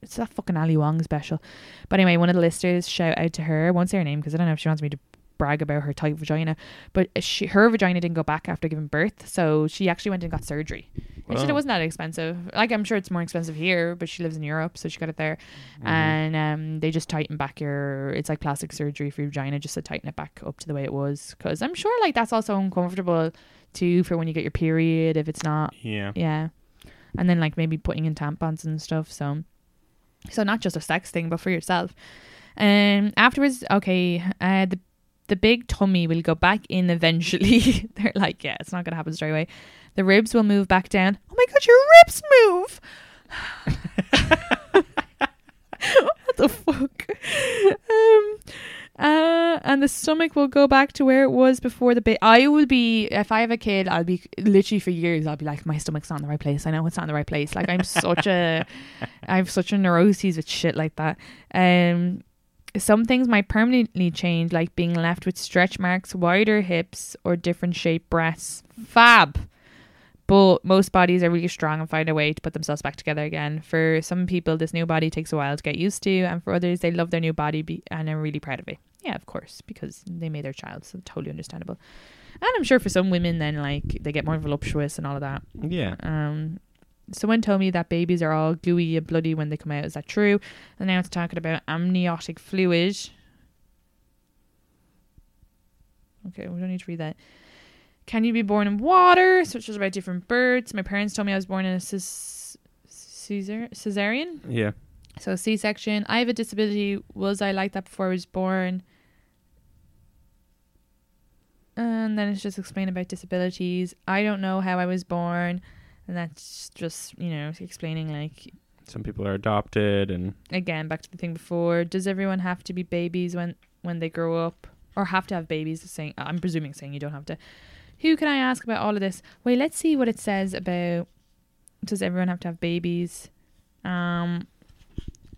It's that fucking Ali Wong special. But anyway, one of the listeners shout out to her. I won't say her name because I don't know if she wants me to brag about her tight vagina. But she, her vagina didn't go back after giving birth, so she actually went and got surgery. And she it wasn't that expensive. Like I'm sure it's more expensive here, but she lives in Europe, so she got it there. Mm-hmm. And um, they just tighten back your. It's like plastic surgery for your vagina, just to tighten it back up to the way it was. Because I'm sure like that's also uncomfortable too for when you get your period if it's not Yeah. yeah. And then like maybe putting in tampons and stuff. So so not just a sex thing, but for yourself. Um afterwards, okay, uh the the big tummy will go back in eventually. They're like, yeah, it's not gonna happen straight away. The ribs will move back down. Oh my god, your ribs move. what the fuck? Um uh, and the stomach will go back to where it was before the baby. I will be if I have a kid. I'll be literally for years. I'll be like, my stomach's not in the right place. I know it's not in the right place. Like I'm such a, I have such a neuroses with shit like that. Um, some things might permanently change, like being left with stretch marks, wider hips, or different shaped breasts. Fab. But most bodies are really strong and find a way to put themselves back together again. For some people, this new body takes a while to get used to, and for others, they love their new body be- and are really proud of it. Yeah, of course, because they made their child, so totally understandable. And I'm sure for some women, then like they get more voluptuous and all of that. Yeah. Um, someone told me that babies are all gooey and bloody when they come out. Is that true? And now it's talking about amniotic fluid. Okay, we don't need to read that. Can you be born in water? So it's just about different births. My parents told me I was born in a cis- Caesar- cesarean. Yeah. So C section. I have a disability. Was I like that before I was born? And then it's just explaining about disabilities. I don't know how I was born. And that's just, you know, explaining like Some people are adopted and again back to the thing before. Does everyone have to be babies when when they grow up? Or have to have babies saying I'm presuming saying you don't have to. Who can I ask about all of this? Wait, let's see what it says about does everyone have to have babies? Um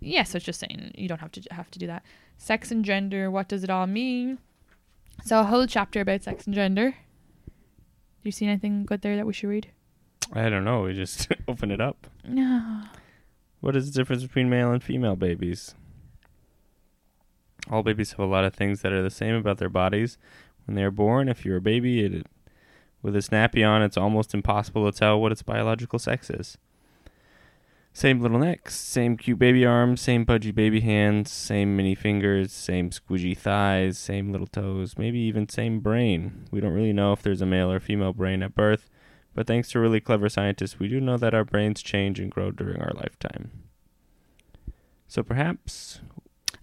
yeah, so it's just saying you don't have to have to do that. Sex and gender, what does it all mean? So a whole chapter about sex and gender. Do you see anything good there that we should read? I don't know. We just open it up. No. What is the difference between male and female babies? All babies have a lot of things that are the same about their bodies when they are born. If you're a baby it, with a snappy on, it's almost impossible to tell what its biological sex is. Same little necks, same cute baby arms, same pudgy baby hands, same mini fingers, same squidgy thighs, same little toes, maybe even same brain. We don't really know if there's a male or female brain at birth, but thanks to really clever scientists, we do know that our brains change and grow during our lifetime. So perhaps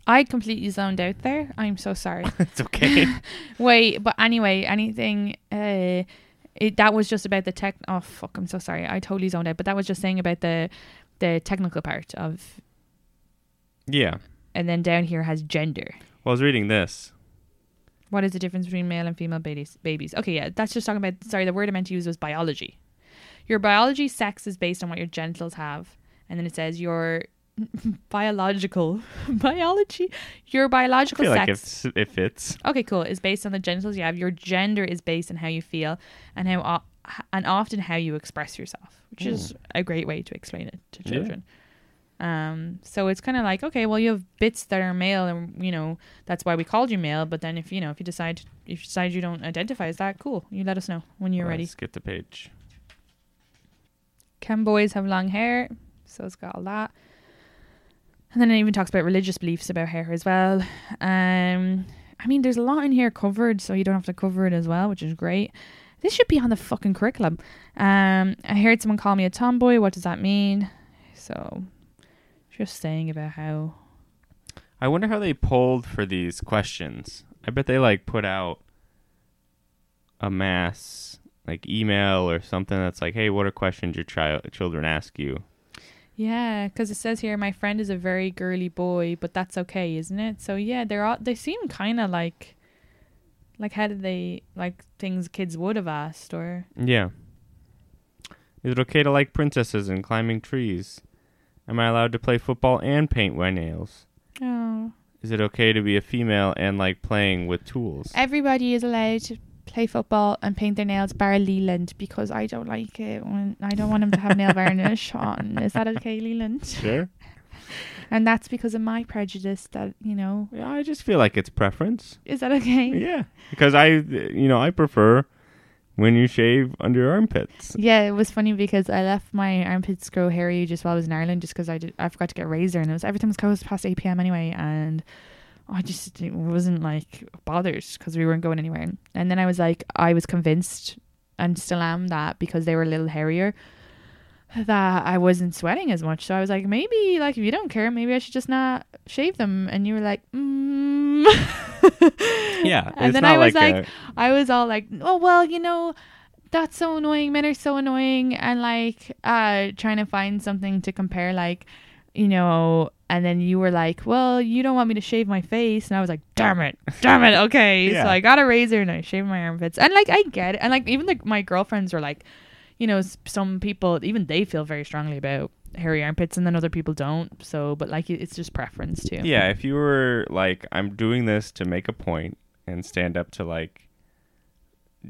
I completely zoned out there. I'm so sorry. it's okay. Wait, but anyway, anything uh it, that was just about the tech oh fuck, I'm so sorry. I totally zoned out, but that was just saying about the the technical part of yeah. and then down here has gender. Well, I was reading this. What is the difference between male and female babies? Babies. Okay, yeah, that's just talking about. Sorry, the word I meant to use was biology. Your biology sex is based on what your genitals have, and then it says your biological biology. Your biological feel like sex. it's, it fits. okay, cool. Is based on the genitals you have. Your gender is based on how you feel and how and often how you express yourself, which is hmm. a great way to explain it to Yeah. Um, so it's kind of like okay, well, you have bits that are male, and you know that's why we called you male. But then if you know if you decide if you decide you don't identify as that, cool, you let us know when you're Well, ready. Skip the page. Can boys have long hair? So it's got all that. And then it even talks about religious beliefs about hair as well. Um, I mean, there's a lot in here covered, so you don't have to cover it as well, which is great. This should be on the fucking curriculum. Um, I heard someone call me a tomboy. What does that mean? So, just saying about how. I wonder how they pulled for these questions. I bet they like put out a mass like email or something that's like, "Hey, what are questions your child children ask you?" Yeah, because it says here, my friend is a very girly boy, but that's okay, isn't it? So yeah, they're all they seem kind of like, like how did they like things kids would have asked or Yeah. Is it okay to like princesses and climbing trees? Am I allowed to play football and paint my nails? oh, Is it okay to be a female and like playing with tools? everybody is allowed to play football and paint their nails, bar Leland, because I don't like it when I don't want him to have nail varnish on. Is that okay, Leland? Sure. And that's because of my prejudice. That you know, Yeah, I just feel like it's preference. is that okay? Yeah, because I, you know, I prefer when you shave under your armpits. Yeah, it was funny because I left my armpits grow hairy just while I was in Ireland, just because I did I forgot to get a razor, and it was every time it was closed past eight p.m. anyway, and I just wasn't like bothered because we weren't going anywhere. And then I was like, I was convinced, and still am that because they were a little hairier, that I wasn't sweating as much. So I was like, maybe like if you don't care, maybe I should just not shave them. And you were like, mm. Yeah, and then I was like like, a- I was all like, oh well, you know, that's so annoying. Men are so annoying, and like, uh, trying to find something to compare, like, you know. And then you were like, well, you don't want me to shave my face, and I was like, damn it, damn it, okay. Yeah. So I got a razor and I shaved my armpits, and like, I get it, and like, even like my girlfriends were like, you know, some people even they feel very strongly about hairy armpits, and then other people don't. So, but like, it's just preference too. yeah. If you were like, I'm doing this to make a point and stand up to like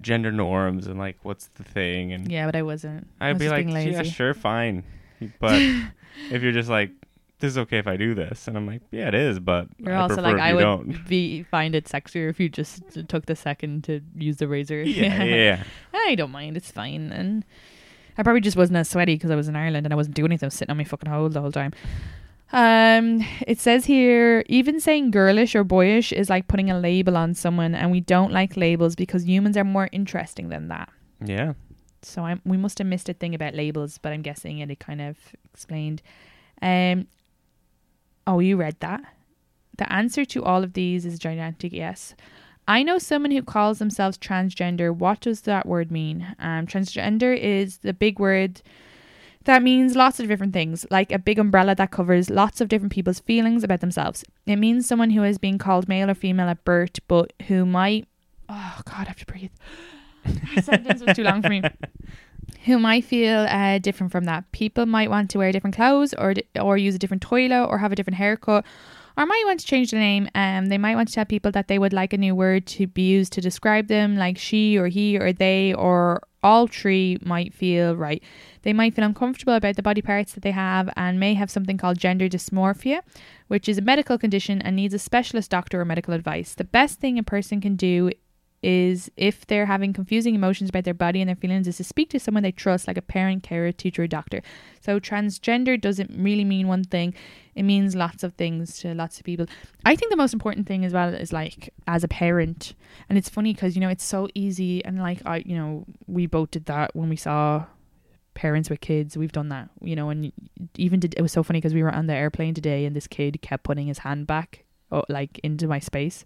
gender norms and like what's the thing, and Yeah, but I wasn't. I I'd was be like, yeah, sure, fine. But if you're just like, this is okay if I do this, and I'm like, yeah, it is, but You're I also like I would don't. be find it sexier if you just took the second to use the razor. Yeah, yeah, yeah. I don't mind. It's fine, and I probably just wasn't as sweaty because I was in Ireland and I wasn't doing anything. I was sitting on my fucking hole the whole time. Um, it says here, even saying girlish or boyish is like putting a label on someone, and we don't like labels because humans are more interesting than that. yeah. So I we must have missed a thing about labels, but I'm guessing it, it kind of explained. Um. Oh, you read that. The answer to all of these is a gigantic yes. I know someone who calls themselves transgender. What does that word mean? Um, transgender is the big word that means lots of different things, like a big umbrella that covers lots of different people's feelings about themselves. It means someone who has been called male or female at birth, but who might. Oh, God, I have to breathe. that sentence was too long for me who might feel uh, different from that. People might want to wear different clothes or or use a different toilet or have a different haircut or might want to change the name. Um, they might want to tell people that they would like a new word to be used to describe them, like she or he or they, or all three might feel right. They might feel uncomfortable about the body parts that they have and may have something called gender dysmorphia, which is a medical condition and needs a specialist doctor or medical advice. The best thing a person can do is if they're having confusing emotions about their body and their feelings is to speak to someone they trust like a parent carer teacher or doctor. So transgender doesn't really mean one thing. It means lots of things to lots of people. I think the most important thing as well is like as a parent. And it's funny because you know it's so easy. And like i you know we both did that when we saw parents with kids. We've done that you know and even did it was so funny because we were on the airplane today and this kid kept putting his hand back oh, like into my space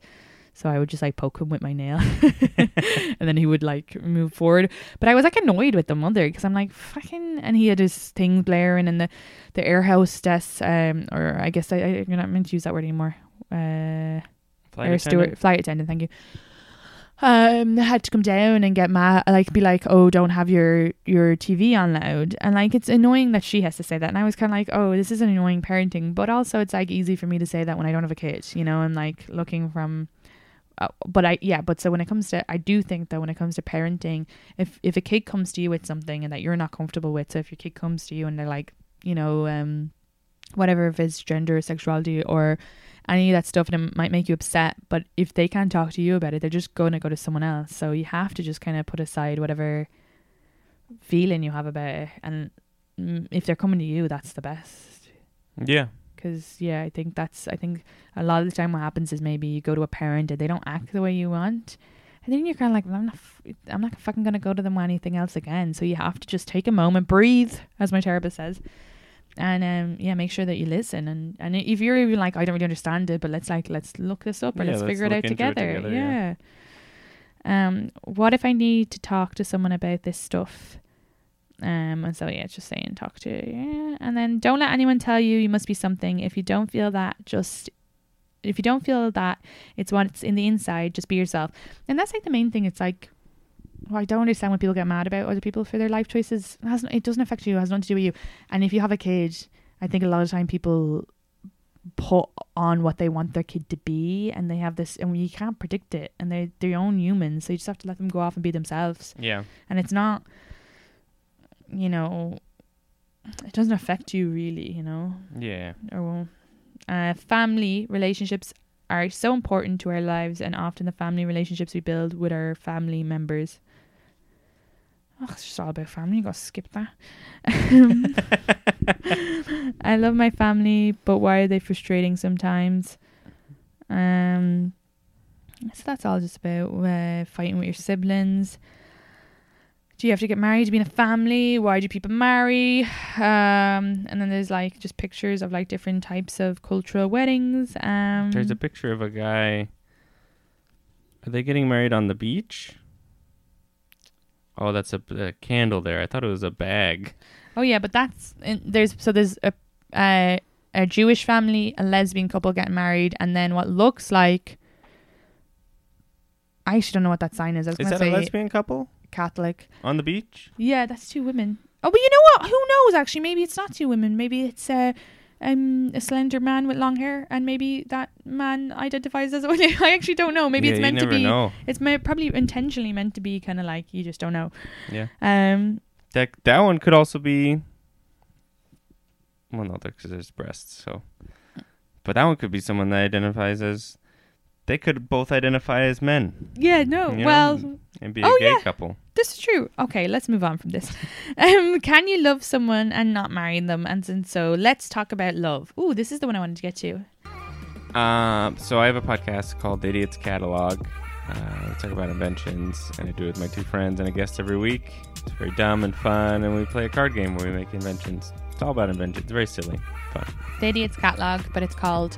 so I would just like poke him with my nail and then he would like move forward. But I was like annoyed with the mother because I'm like, fucking. And he had his thing blaring and the, the air hostess, um, or I guess I, I, you're not meant to use that word anymore. Uh, Flight air attendant? steward, flight attendant, thank you. Um, had to come down and get mad, like be like, "Oh, don't have your your TV on loud," and like it's annoying that she has to say that. And I was kind of like, "Oh, this is an annoying parenting," but also it's like easy for me to say that when I don't have a kid, you know. I'm like looking from uh, but I yeah, but so when it comes to I do think that when it comes to parenting, if if a kid comes to you with something and that you're not comfortable with, so if your kid comes to you and they're like, you know, um, whatever if it's gender, or sexuality, or any of that stuff, and it might make you upset, but if they can't talk to you about it, they're just gonna go to someone else. So you have to just kind of put aside whatever feeling you have about it, and mm, if they're coming to you, that's the best Yeah. Because yeah i think that's i think a lot of the time what happens is maybe you go to a parent and they don't act the way you want and then you're kind of like well, i'm not f- i'm not fucking gonna go to them with anything else again so you have to just take a moment breathe as my therapist says and um yeah make sure that you listen and and if you're even like i don't really understand it but let's like let's look this up or Yeah, let's let's figure it out into it together, together, yeah. yeah. um what if i need to talk to someone about this stuff um, and so yeah, it's just saying talk to yeah, and then don't let anyone tell you you must be something. If you don't feel that, just if you don't feel that it's what's in the inside, just be yourself. And that's like the main thing. It's like well, I don't understand when people get mad about other people for their life choices. It, hasn't, it doesn't affect you. It has nothing to do with you. And if you have a kid, I think a lot of time people put on what they want their kid to be, and they have this, and you can't predict it. And they're their own humans, so you just have to let them go off and be themselves Yeah. and it's not you know it doesn't affect you really you know? Yeah. or won't. uh, family relationships are so important to our lives and often the family relationships we build with our family members. Oh, it's just all about family. You gotta skip that. I love my family but why are they frustrating sometimes? Um so that's all just about uh, fighting with your siblings do you have to get married to be in a family? Why do people marry? Um, and then there's like just pictures of like different types of cultural weddings. Um, There's a picture of a guy. Are they getting married on the beach? Oh, that's a, a candle there. I thought it was a bag. oh yeah, but that's in, there's so there's a uh, a Jewish family, a lesbian couple getting married, and then what looks like I actually don't know what that sign is. I was Is that a lesbian couple Catholic. on the beach? Yeah, that's two women. Oh, but you know what? Who knows? Actually, maybe it's not two women. Maybe it's uh, um, a slender man with long hair, and maybe that man identifies as a woman. I actually don't know. Maybe yeah, it's meant to be. Know. It's may- probably intentionally meant to be kind of like you just don't know. Yeah. Um, That that one could also be. Well, no, because there's breasts. So, but that one could be someone that identifies as. They could both identify as men. yeah, no. you know, well, and be a oh, gay yeah. couple. this is true. Okay, let's move on from this. Um, can you love someone and not marry them? And, and so let's talk about love. Ooh, this is the one I wanted to get to. Um, so I have a podcast called The Idiot's Catalog. Uh, we talk about inventions, and I do it with my two friends and a guest every week. It's very dumb and fun, and we play a card game where we make inventions. It's all about inventions. It's very silly, fun. The Idiot's Catalog, but it's called